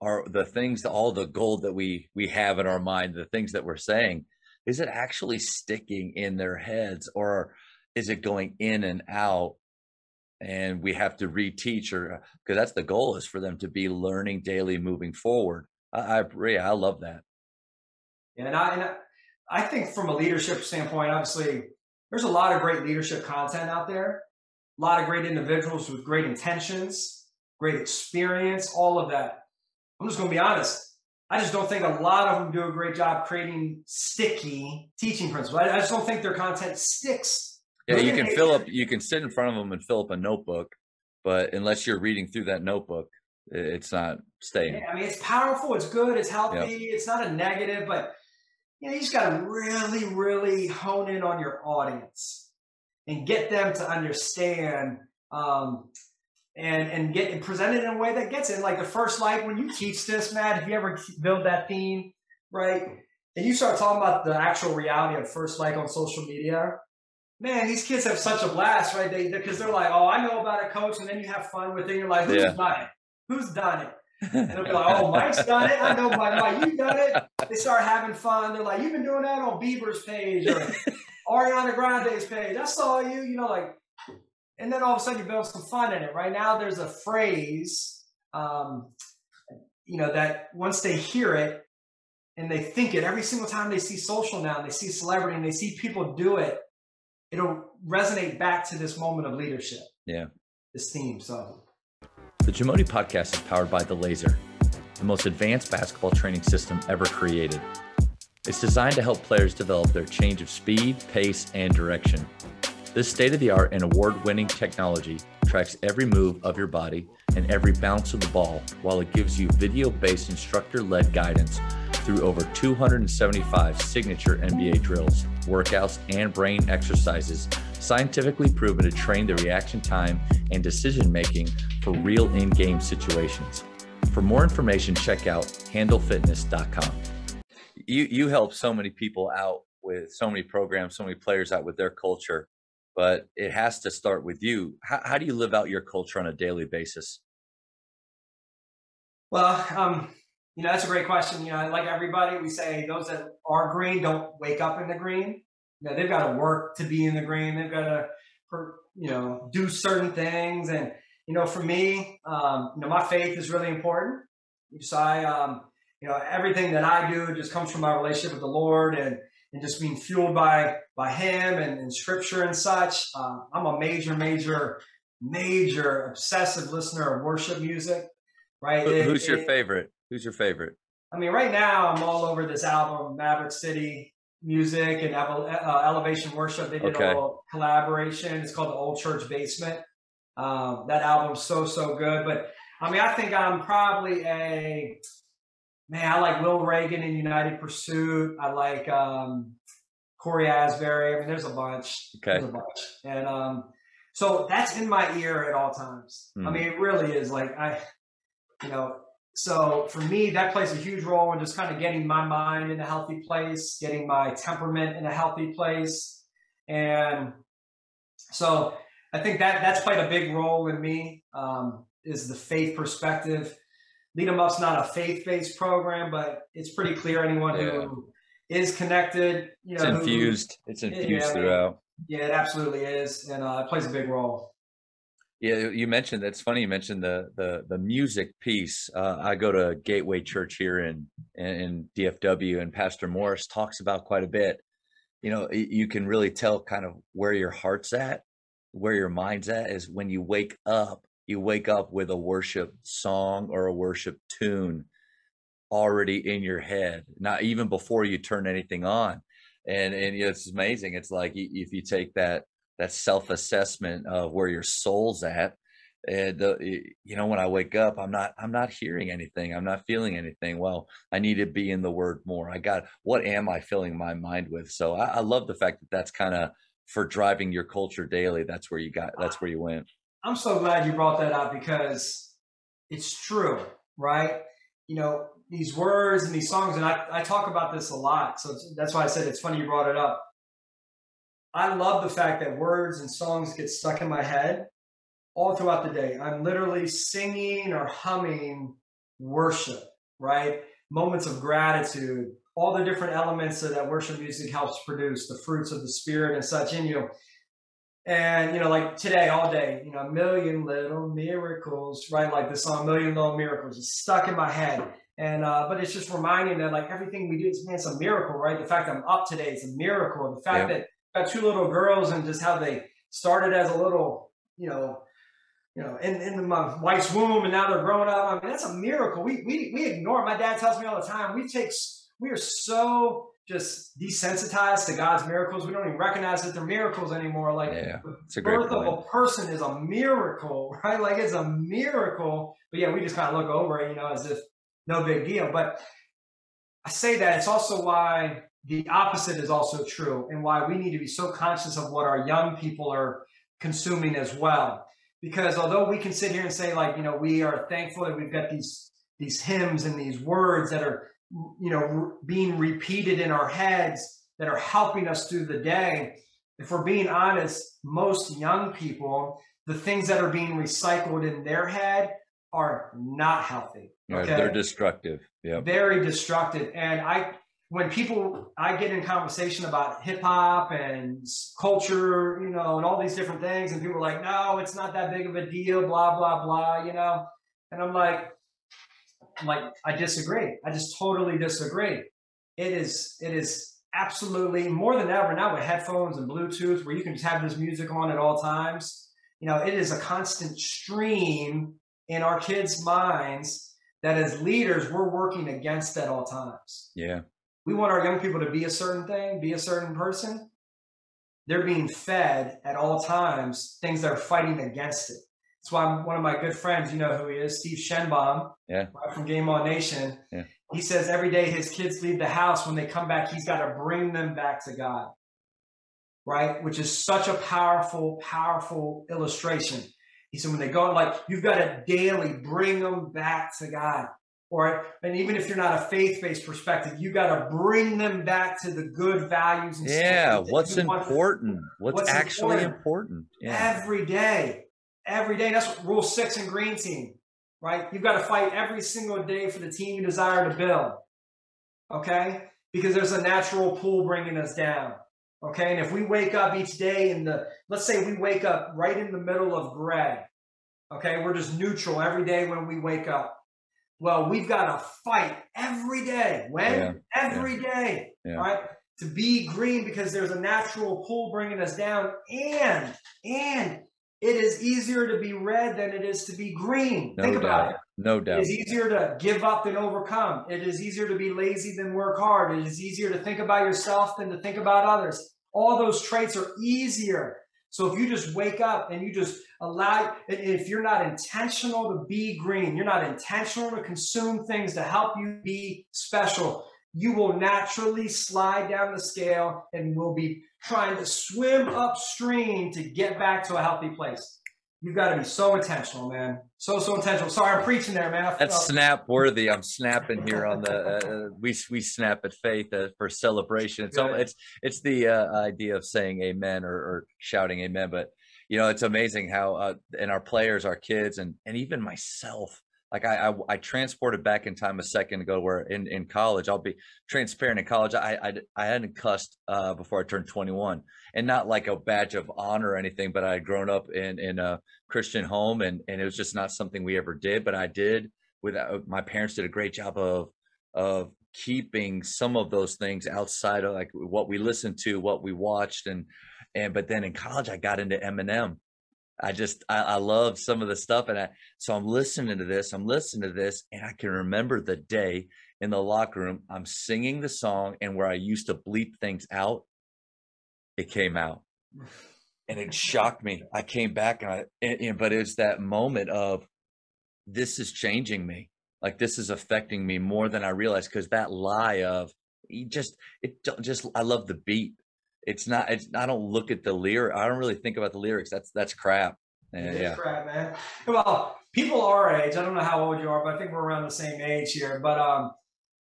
are the things all the gold that we we have in our mind, the things that we're saying, is it actually sticking in their heads or is it going in and out and we have to reteach or because uh, that's the goal is for them to be learning daily moving forward. I, I agree i love that. And I, and I think from a leadership standpoint obviously there's a lot of great leadership content out there. A lot of great individuals with great intentions great experience all of that. I'm just going to be honest. I just don't think a lot of them do a great job creating sticky teaching principles. I, I just don't think their content sticks yeah, you can fill up. You can sit in front of them and fill up a notebook, but unless you're reading through that notebook, it's not staying. Yeah, I mean, it's powerful. It's good. It's healthy. Yep. It's not a negative, but you know, you just got to really, really hone in on your audience and get them to understand um, and and get and present it in a way that gets it. Like the first like when you teach this, Matt, if you ever build that theme, right? And you start talking about the actual reality of first like on social media, man, these kids have such a blast, right? They because they're like, oh, I know about it, coach, and then you have fun with it. You're like, who's yeah. done it? Who's done it? And they'll be like, oh, Mike's done it. I know Mike. Mike, you've done it. They start having fun. They're like, you've been doing that on Bieber's page or Ariana Grande's page. I saw you. You know, like, and then all of a sudden you build some fun in it. Right now, there's a phrase, um, you know, that once they hear it and they think it every single time they see social now, and they see celebrity, and they see people do it it'll resonate back to this moment of leadership. Yeah. This theme. So the Jamodi podcast is powered by The Laser, the most advanced basketball training system ever created. It's designed to help players develop their change of speed, pace, and direction. This state of the art and award winning technology tracks every move of your body and every bounce of the ball while it gives you video based instructor led guidance through over 275 signature NBA drills, workouts, and brain exercises scientifically proven to train the reaction time and decision making for real in game situations. For more information, check out handlefitness.com. You, you help so many people out with so many programs, so many players out with their culture, but it has to start with you. How, how do you live out your culture on a daily basis? Well, um, you know, that's a great question. You know, like everybody, we say those that are green don't wake up in the green. You know, they've got to work to be in the green. They've got to, you know, do certain things. And, you know, for me, um, you know, my faith is really important. So I, um, you know, everything that I do just comes from my relationship with the Lord and, and just being fueled by, by him and, and scripture and such. Um, I'm a major, major, major obsessive listener of worship music, right? Who, who's it, your it, favorite? Who's your favorite? I mean, right now I'm all over this album, Maverick City Music and uh, Elevation Worship. They did okay. a little collaboration. It's called the Old Church Basement. Um, that album's so so good. But I mean, I think I'm probably a man, I like Will Reagan in United Pursuit. I like um, Cory Asbury. I mean, there's a bunch. Okay. There's a bunch. And um, so that's in my ear at all times. I Hmm. mean, it really is. Like I, you know, so for me, that plays a huge role in just kind of getting my mind in a healthy place, getting my temperament in a healthy place, and so I think that that's played a big role in me. Um, is the faith perspective. Lead 'em Up's not a faith-based program, but it's pretty clear anyone who is connected, you know, It's who- infused. It's infused Yeah, throughout. yeah, it absolutely is, and uh, it plays a big role. Yeah, you mentioned that's funny. You mentioned the the the music piece. Uh, I go to Gateway Church here in in DFW, and Pastor Morris talks about quite a bit. You know, you can really tell kind of where your heart's at, where your mind's at, is when you wake up. You wake up with a worship song or a worship tune already in your head, not even before you turn anything on. And and it's amazing. It's like if you take that that self-assessment of where your soul's at and the, you know when i wake up i'm not i'm not hearing anything i'm not feeling anything well i need to be in the word more i got what am i filling my mind with so i, I love the fact that that's kind of for driving your culture daily that's where you got that's where you went I'm so glad you brought that up because it's true, right? You know, these words and these songs, and I, I talk about this a lot. So that's why I said it's funny you brought it up. I love the fact that words and songs get stuck in my head all throughout the day. I'm literally singing or humming worship, right? Moments of gratitude, all the different elements that that worship music helps produce, the fruits of the spirit and such in you. And you know, like today, all day, you know, a million little miracles, right? Like the song "Million Little Miracles" is stuck in my head, and uh, but it's just reminding that like everything we do, is man, it's a miracle, right? The fact that I'm up today is a miracle. The fact Yeah. that Got two little girls and just how they started as a little, you know, you know, in, in my wife's womb, and now they're growing up. I mean, that's a miracle. We we we ignore. it. My dad tells me all the time. We take we are so just desensitized to God's miracles. We don't even recognize that they're miracles anymore. Like Yeah, the birth of a person is a miracle, right? Like it's a miracle. But yeah, we just kind of look over it, you know, as if no big deal. But I say that it's also why the opposite is also true, and why we need to be so conscious of what our young people are consuming as well. Because although we can sit here and say, like, you know, we are thankful that we've got these these hymns and these words that are, you know, re- being repeated in our heads that are helping us through the day. If we're being honest, most young people, the things that are being recycled in their head are not healthy. Right, Okay They're destructive. Yeah. very destructive. And I, when people, I get in conversation about hip hop and culture, you know, and all these different things, and people are like, no, it's not that big of a deal, blah, blah, blah, you know? And I'm like, I'm like, I disagree. I just totally disagree. It is, it is absolutely more than ever now with headphones and Bluetooth where you can just have this music on at all times. You know, it is a constant stream in our kids' minds that as leaders we're working against at all times. Yeah. We want our young people to be a certain thing, be a certain person. They're being fed at all times things that are fighting against it. That's why I'm, one of my good friends, you know who he is, Steve Shenbaum, Yeah. from Game On Nation. Yeah. He says every day his kids leave the house, when they come back, he's got to bring them back to God. Right? Which is such a powerful, powerful illustration. He said, when they go, like, you've got to daily bring them back to God. Or, and even if you're not a faith based perspective, you got to bring them back to the good values and Yeah. What's important? What's, what's actually important? important? Yeah. every day. Every day. That's rule six in green team, right? You've got to fight every single day for the team you desire to build. Okay? Because there's a natural pull bringing us down. Okay? And if we wake up each day in the, let's say we wake up right in the middle of gray. Okay? We're just neutral every day when we wake up. Well, we've got to fight every day. When? Yeah, Every day, Yeah. Right? To be green because there's a natural pull bringing us down. And, and, it is easier to be red than it is to be green. No Think about doubt. it. No doubt. It's easier to give up than overcome. It is easier to be lazy than work hard. It is easier to think about yourself than to think about others. All those traits are easier. So if you just wake up and you just allow, if you're not intentional to be green, you're not intentional to consume things to help you be special, you will naturally slide down the scale and will be trying to swim upstream to get back to a healthy place. You've got to be so intentional, man. So so intentional. Sorry, I'm preaching there, man. That's snap worthy. I'm snapping here on the. Uh, uh, we we snap at faith uh, for celebration. It's all, it's it's the uh, idea of saying amen or, or, shouting amen. But you know, it's amazing how uh, and our players, our kids, and and even myself like I, I, I transported back in time a second ago where in, in college i'll be transparent in college i i, I hadn't cussed uh, before i turned 21 and not like a badge of honor or anything but i had grown up in in a christian home and and it was just not something we ever did. But i did with uh, my parents did a great job of of keeping some of those things outside of like what we listened to what we watched and and but then in college i got into eminem I just I, I love some of the stuff, and I so I'm listening to this, I'm listening to this, and I can remember the day in the locker room. I'm singing the song, and where I used to bleep things out, it came out, and it shocked me. I came back, and I and, and, but it's that moment of this is changing me. Like this is affecting me more than I realized because that lie of just it just I love the beat it's not it's I don't look at the lyric. I don't really think about the lyrics. That's that's crap. Yeah, yeah. crap, man. Well, people our age, I don't know how old you are, but I think we're around the same age here. But um,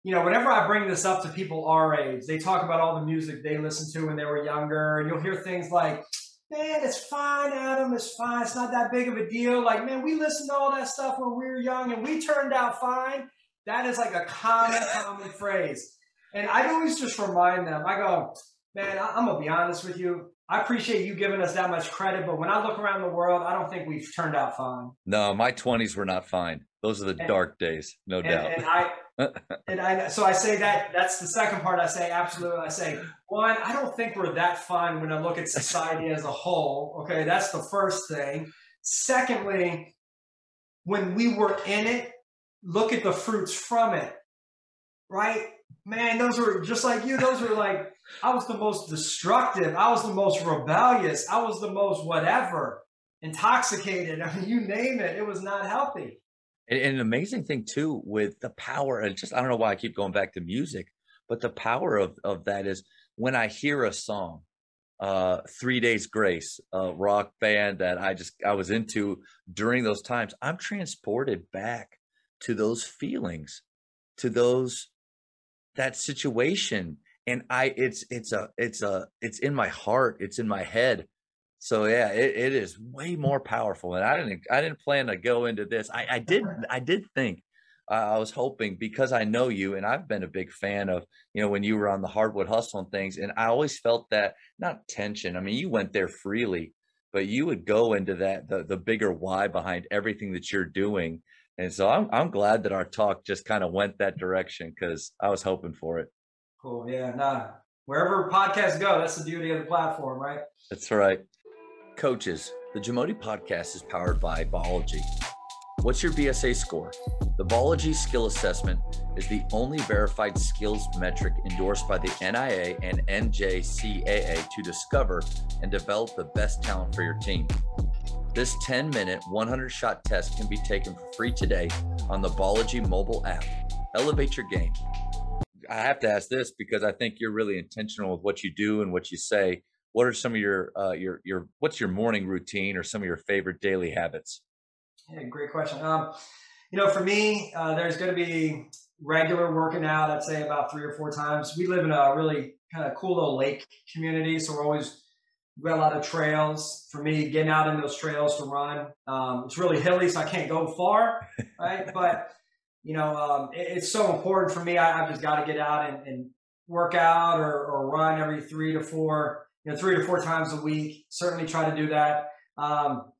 you know, whenever I bring this up to people our age, they talk about all the music they listened to when they were younger, and you'll hear things like, "Man, it's fine, Adam. It's fine. It's not that big of a deal." Like, man, we listened to all that stuff when we were young, and we turned out fine. That is like a common, common phrase. And I always just remind them. I go, man, I, am gonna be honest with you. I appreciate you giving us that much credit, but when I look around the world, I don't think we've turned out fine. No, my 20s were not fine. Those are the and, dark days, no and, doubt. And I and I so I say that that's the second part. I say absolutely. I say one. I don't think we're that fine when I look at society as a whole. Okay, that's the first thing. Secondly, when we were in it, look at the fruits from it. Right, man. Those were just like you. Those were like I was the most destructive. I was the most rebellious. I was the most whatever, intoxicated. I mean, you name it. It was not healthy. And, and an amazing thing too with the power, and just I don't know why I keep going back to music, but the power of of that is when I hear a song, uh, Three Days Grace, a rock band that I just I was into during those times, I'm transported back to those feelings, to those that situation and I it's it's a it's a it's in my heart, it's in my head. So yeah, it, it is way more powerful. And I didn't I didn't plan to go into this. I, I did I did think uh, I was hoping because I know you and I've been a big fan of you know when you were on the hardwood hustle and things, and I always felt that not tension. I mean, you went there freely, but you would go into that the the bigger why behind everything that you're doing. And so I'm I'm glad that our talk just kind of went that direction because I was hoping for it. Cool. Yeah. Nah. Wherever podcasts go, that's the beauty of the platform, right? That's right. Coaches, the Jamodi podcast is powered by Ballology. What's your BSA score? The Ballology Skill Assessment is the only verified skills metric endorsed by the NAIA and NJCAA to discover and develop the best talent for your team. This 10 minute, 100 shot test can be taken for free today on the Ballology mobile app. Elevate your game I have to ask this because I think you're really intentional with what you do and what you say. What are some of your uh, your your what's your morning routine or some of your favorite daily habits? Yeah, great question. Um, you know, for me, uh, there's going to be regular working out. I'd say about three or four times. We live in a really kind of cool little lake community, so we're always we got a lot of trails. For me, getting out in those trails to run, um, it's really hilly, so I can't go far, right? but you know, um, it, it's so important for me. I, have just got to get out and, and work out or, or, run every three to four, you know, three to four times a week. Certainly try to do that. Um,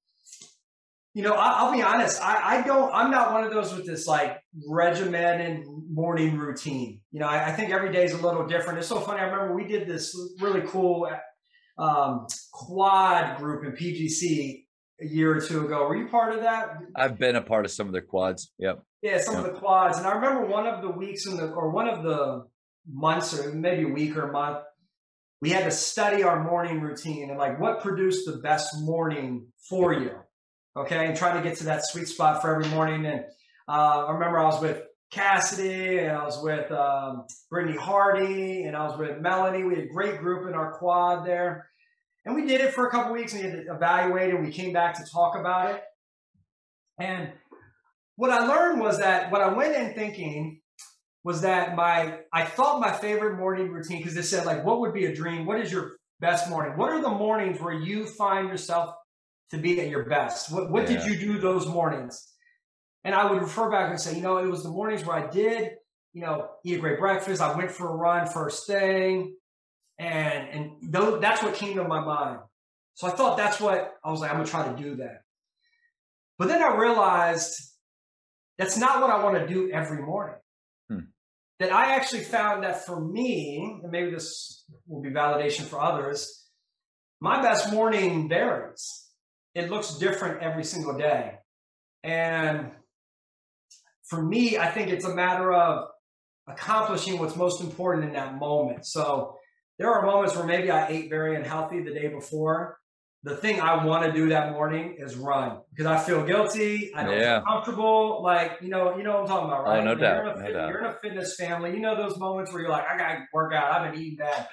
you know, I, will be honest. I, I, don't. I'm not one of those with this like regimented morning routine. You know, I, I, think every day is a little different. It's so funny. I remember we did this really cool um, quad group in PGC a year or two ago. Were you part of that? I've been a part of some of their quads. Yep. Yeah, some yep. of the quads. And I remember one of the weeks in the or one of the months or maybe a week or a month, we had to study our morning routine and like what produced the best morning for you. Okay. And try to get to that sweet spot for every morning. And uh, I remember I was with Cassidy and I was with um, Brittany Hardy and I was with Melanie. We had a great group in our quad there. And we did it for a couple weeks and we had to evaluate and we came back to talk about it. And what I learned was that what I went in thinking was that my I thought my favorite morning routine because it said like what would be a dream? What is your best morning? What are the mornings where you find yourself to be at your best? What what yeah. did you do those mornings? And I would refer back and say, you know, it was the mornings where I did, you know, eat a great breakfast. I went for a run first thing, and and th- that's what came to my mind. So I thought that's what I was like. I'm gonna try to do that. But then I realized that's not what I want to do every morning. Hmm. That I actually found that for me, and maybe this will be validation for others, my best morning varies. It looks different every single day. And for me, I think it's a matter of accomplishing what's most important in that moment. So there are moments where maybe I ate very unhealthy the day before. The thing I want to do that morning is run because I feel guilty. I don't yeah. feel comfortable. Like, you know, you know what I'm talking about, oh, right? Oh, no doubt. You're in, no doubt. you're in a fitness family. You know those moments where you're like, I got to work out. I've been eating bad.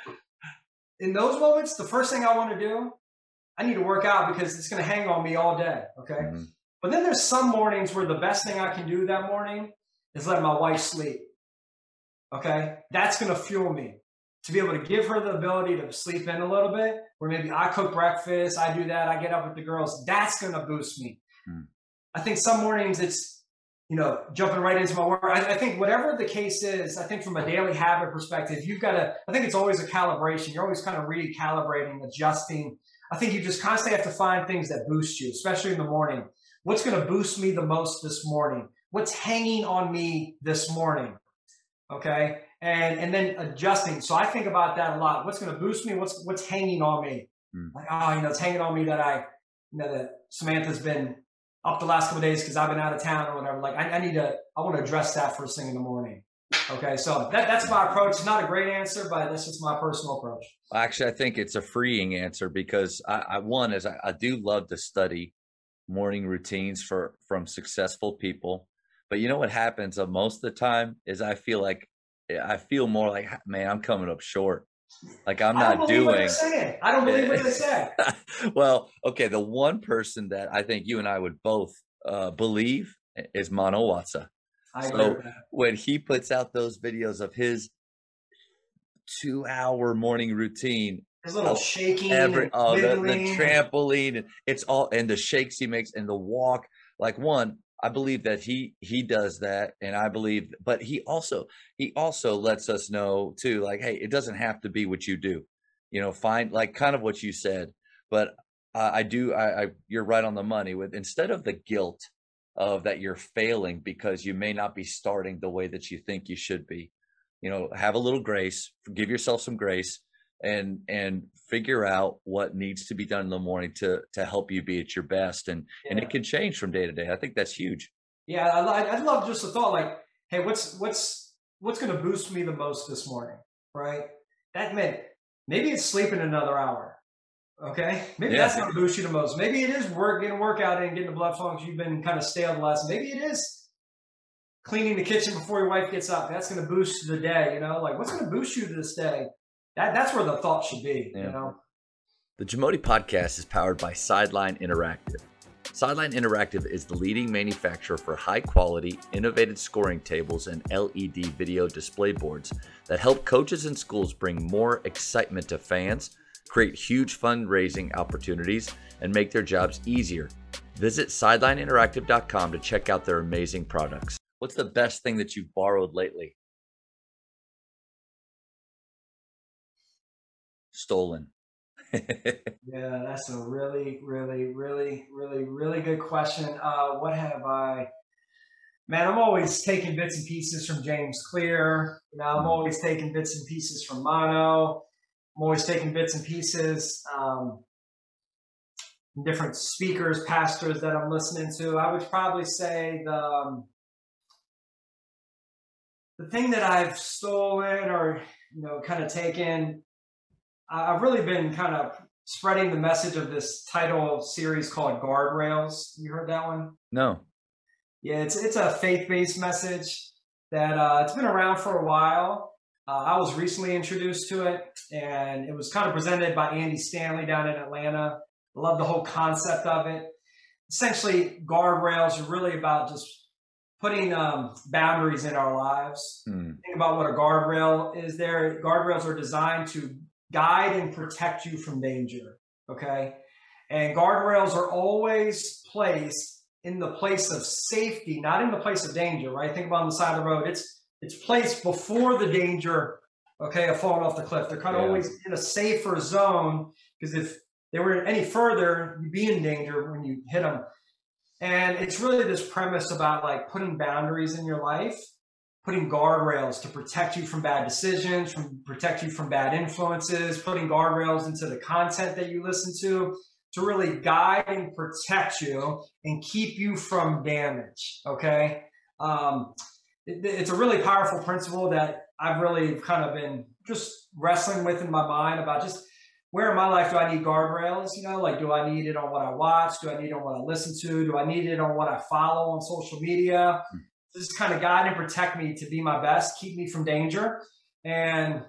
In those moments, the first thing I want to do, I need to work out because it's going to hang on me all day. Okay. Mm-hmm. But then there's some mornings where the best thing I can do that morning is let my wife sleep. Okay. That's going to fuel me to be able to give her the ability to sleep in a little bit, where maybe I cook breakfast, I do that, I get up with the girls. That's going to boost me. Hmm. I think some mornings it's, you know, jumping right into my work. I, I, think whatever the case is, I think from a daily habit perspective, you've got to, I think it's always a calibration. You're always kind of recalibrating, adjusting. I think you just constantly have to find things that boost you, especially in the morning. What's going to boost me the most this morning? What's hanging on me this morning? Okay. And, and then adjusting. So I think about that a lot. What's going to boost me? What's, what's hanging on me? Mm. Like, oh, you know, it's hanging on me that I, you know, that Samantha's been up the last couple days because I've been out of town or whatever. Like, I, I need to, I want to address that first thing in the morning. Okay, so that, that's my approach. It's not a great answer, but that's just my personal approach. Actually, I think it's a freeing answer because I, I one is I, I, do love to study morning routines for from successful people. But you know what happens uh, most of the time is I feel like eh, I feel more like man, I'm coming up short. Like I'm not doing. I don't believe what they say. well, okay. The one person that I think you and I would both uh, believe is Mano Watsa. I so when he puts out those videos of his two hour morning routine, his little shaking, every, oh, the, the trampoline, it's all, and the shakes he makes and the walk. Like one, I believe that he he does that, and I believe, but he also he also lets us know too, like, hey, it doesn't have to be what you do, you know, find like kind of what you said. But uh, I do, I, I you're right on the money with instead of the guilt of that you're failing because you may not be starting the way that you think you should be, you know, have a little grace, give yourself some grace and and figure out what needs to be done in the morning to to help you be at your best. And yeah. and it can change from day to day. I think that's huge. Yeah i i love just the thought like hey what's what's what's going to boost me the most this morning right? That meant maybe it's sleeping another hour okay? Maybe yeah. that's going to boost you the most. Maybe it is work getting workout and getting the blood flowing because you've been kind of stale the last maybe it is cleaning the kitchen before your wife gets up. That's going to boost the day you know? Like what's going to boost you this day that, that's where the thought should be, yeah. you know? The Jamoti podcast is powered by Sideline Interactive. Sideline Interactive is the leading manufacturer for high quality, innovative scoring tables and LED video display boards that help coaches and schools bring more excitement to fans, create huge fundraising opportunities, and make their jobs easier. Visit sidelineinteractive.com to check out their amazing products. What's the best thing that you've borrowed lately? Stolen? yeah, that's a really, really, really, really, really good question. Uh, what have I? Man, I'm always taking bits and pieces from James Clear. You know, I'm always taking bits and pieces from Mano. I'm always taking bits and pieces. Um, different speakers, pastors that I'm listening to. I would probably say the um, the thing that I've stolen or you know kind of taken I've really been kind of spreading the message of this title series called Guardrails. You heard that one? No. Yeah, it's it's a faith based message that uh, it's been around for a while. Uh, I was recently introduced to it, and it was kind of presented by Andy Stanley down in Atlanta. I love the whole concept of it. Essentially, guardrails are really about just putting um, boundaries in our lives. Hmm. Think about what a guardrail is there. Guardrails are designed to guide and protect you from danger. Okay. And guardrails are always placed in the place of safety, not in the place of danger, right? Think about on the side of the road. It's it's placed before the danger, okay, of falling off the cliff. They're kind of Yeah. always in a safer zone because if they were any further, you'd be in danger when you hit them. And it's really this premise about like putting boundaries in your life, putting guardrails to protect you from bad decisions, from protect you from bad influences, putting guardrails into the content that you listen to to really guide and protect you and keep you from damage. Okay. Um, it- it's a really powerful principle that I've really kind of been just wrestling with in my mind about just where in my life do I need guardrails? You know, like do I need it on what I watch? Do I need it on what I listen to? Do I need it on what I follow on social media? Just kind of guide and protect me to be my best, keep me from danger. And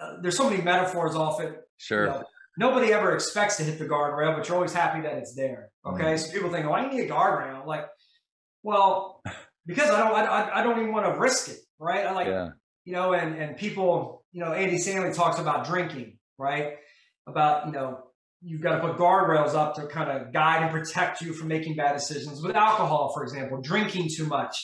uh, there's so many metaphors off it. Sure. You know, nobody ever expects to hit the guardrail, but you're always happy that it's there. Okay, so people think, "Why do you need a guardrail?" Like, well, because I don't, I, I don't even want to risk it, right? I like, yeah. you know, and and people, you know, Andy Stanley talks about drinking, right? About you know, you've got to put guardrails up to kind of guide and protect you from making bad decisions. With alcohol, for example, drinking too much,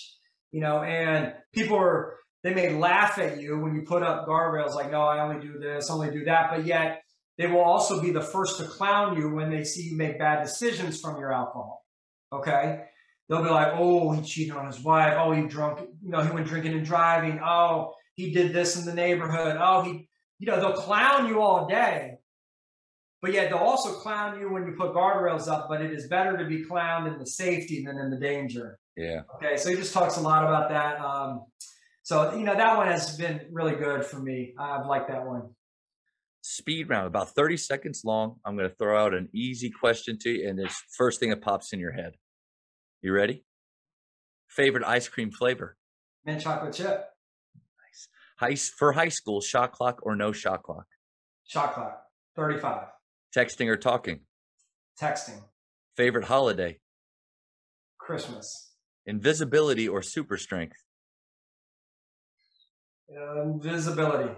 you know, and people are they may laugh at you when you put up guardrails like, no, I only do this, only do that, but yet they will also be the first to clown you when they see you make bad decisions from your alcohol. Okay. They'll be like, oh, he cheated on his wife. Oh, he drunk, you know, he went drinking and driving. Oh, he did this in the neighborhood. Oh, he, you know, they'll clown you all day. But yeah, they'll also clown you when you put guardrails up, but it is better to be clowned in the safety than in the danger. Yeah. Okay, so he just talks a lot about that. Um, so you know that one has been really good for me. I've liked that one. Speed round, about 30 seconds long. I'm going to throw out an easy question to you, and it's first thing that pops in your head. You ready? Favorite ice cream flavor? Mint chocolate chip, Nice. High, for high school, shot clock or no shot clock? shot clock, thirty-five. Texting or talking? Texting, Favorite holiday? Christmas, Invisibility or super strength? uh, invisibility.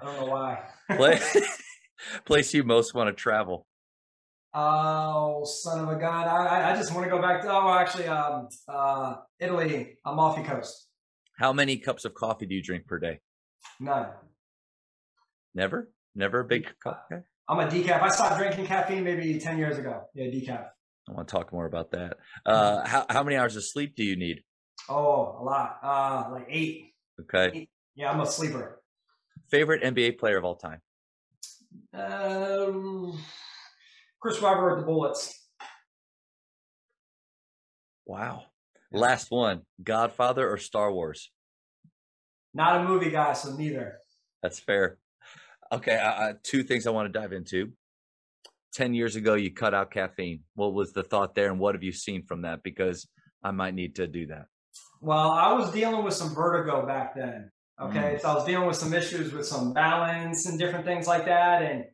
I don't know why. Place, place you most want to travel? Oh, son of a gun! I I- I just want to go back to. Oh, actually, um, uh, Italy, Amalfi Coast. How many cups of coffee do you drink per day? None. Never? Never a big cup? I'm a decaf. I stopped drinking caffeine maybe ten years ago. Yeah, decaf. I want to talk more about that. Uh, how, how many hours of sleep do you need? Oh, a lot. Uh, like eight. Okay. Yeah, I'm a sleeper. Favorite NBA player of all time? Um, Chris Webber with the Bullets. Wow. Last one Godfather or Star Wars? Not a movie guy, so neither. That's fair. Okay. Uh, two things I want to dive into. 10 years ago, you cut out caffeine. What was the thought there, and what have you seen from that? Because I might need to do that. Well, I was dealing with some vertigo back then. Okay, Mm. so I was dealing with some issues with some balance and different things like that, and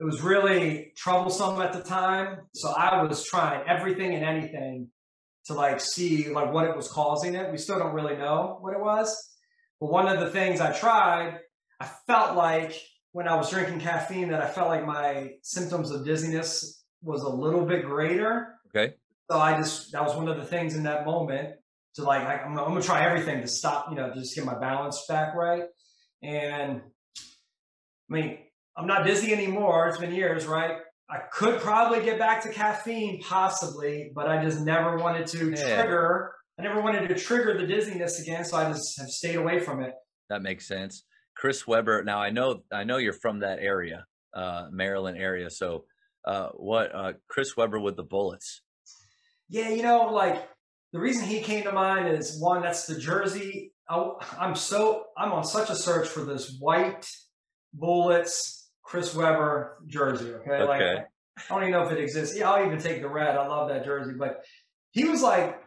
it was really troublesome at the time. So I was trying everything and anything to like see like what it was causing it. We still don't really know what it was, but one of the things I tried, I felt like when I was drinking caffeine that I felt like my symptoms of dizziness was a little bit greater. Okay. So I just that was one of the things in that moment to like I, I'm, gonna- I'm gonna try everything to stop, you know, to just get my balance back right. And I mean, I'm not dizzy anymore. It's been years, right? I could probably get back to caffeine, possibly, but I just never wanted to Yeah. trigger. I never wanted to trigger the dizziness again, so I just have stayed away from it. That makes sense. Chris Webber. Now I know I know you're from that area, uh, Maryland area. So uh, what? Uh, Chris Webber with the Bullets. Yeah, you know, like the reason he came to mind is one, that's the jersey. I, I'm so I'm on such a search for this white bullets Chris Webber jersey. Okay, Okay. like I don't even know if it exists. Yeah, I'll even take the red. I love that jersey. But he was like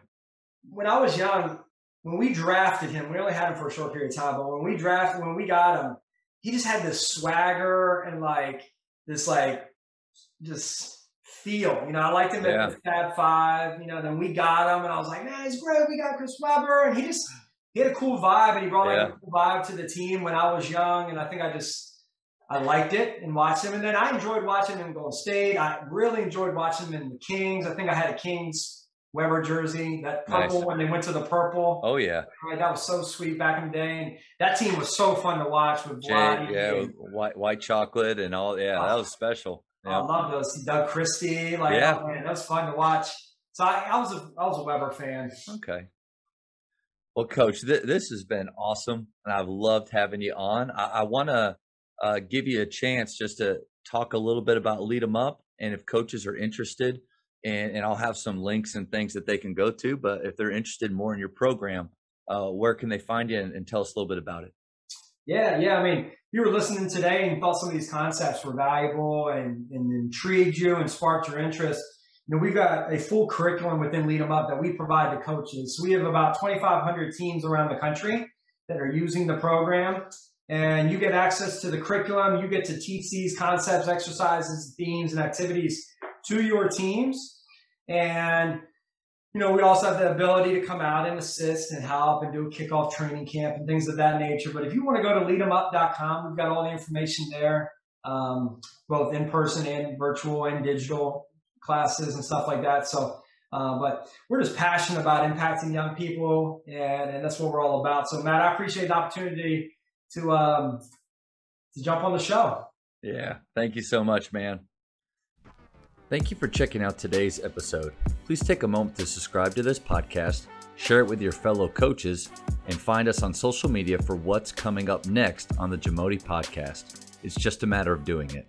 when I was young. When we drafted him, we only had him for a short period of time. But when we drafted, when we got him, he just had this swagger and like this like just feel. You know, I liked him Yeah. at the Fab Five. You know, then we got him, and I was like, man, he's great. We got Chris Webber, and he just he had a cool vibe, and he brought like Yeah. a cool vibe to the team when I was young, and I think I just I liked it and watched him, and then I enjoyed watching him in Golden State. I really enjoyed watching him in the Kings. I think I had a Kings Webber jersey, that purple Nice. when they went to the purple. Oh yeah, Right, that was so sweet back in the day, and that team was so fun to watch with Jay, Vlade. yeah, and- white white chocolate and all. Yeah, that was special. Yeah. I love those Doug Christie. Like, Yeah. oh, man, that was fun to watch. So I, I was a I was a Webber fan. Okay. Well, Coach, th- this has been awesome, and I've loved having you on. I, I want to uh, give you a chance just to talk a little bit about Lead 'em Up, and if coaches are interested, and, and I'll have some links and things that they can go to. But if they're interested more in your program, uh, where can they find you, and, and tell us a little bit about it? Yeah, yeah. I mean, you were listening today and thought some of these concepts were valuable and, and intrigued you and sparked your interest. You know, we've got a full curriculum within Lead Lead 'em Up that we provide to coaches. So we have about 2,500 teams around the country that are using the program. And you get access to the curriculum. You get to teach these concepts, exercises, themes, and activities to your teams. And you know, we also have the ability to come out and assist and help and do a kickoff training camp and things of that nature. But if you want to go to leademup.com, we've got all the information there, um, both in person and virtual and digital classes and stuff like that. So, uh, but we're just passionate about impacting young people, and, and that's what we're all about. So, Matt, I appreciate the opportunity to um, to jump on the show. Yeah. Thank you so much, man. Thank you for checking out today's episode. Please take a moment to subscribe to this podcast, share it with your fellow coaches, and find us on social media for what's coming up next on the Jamodi podcast. It's just a matter of doing it.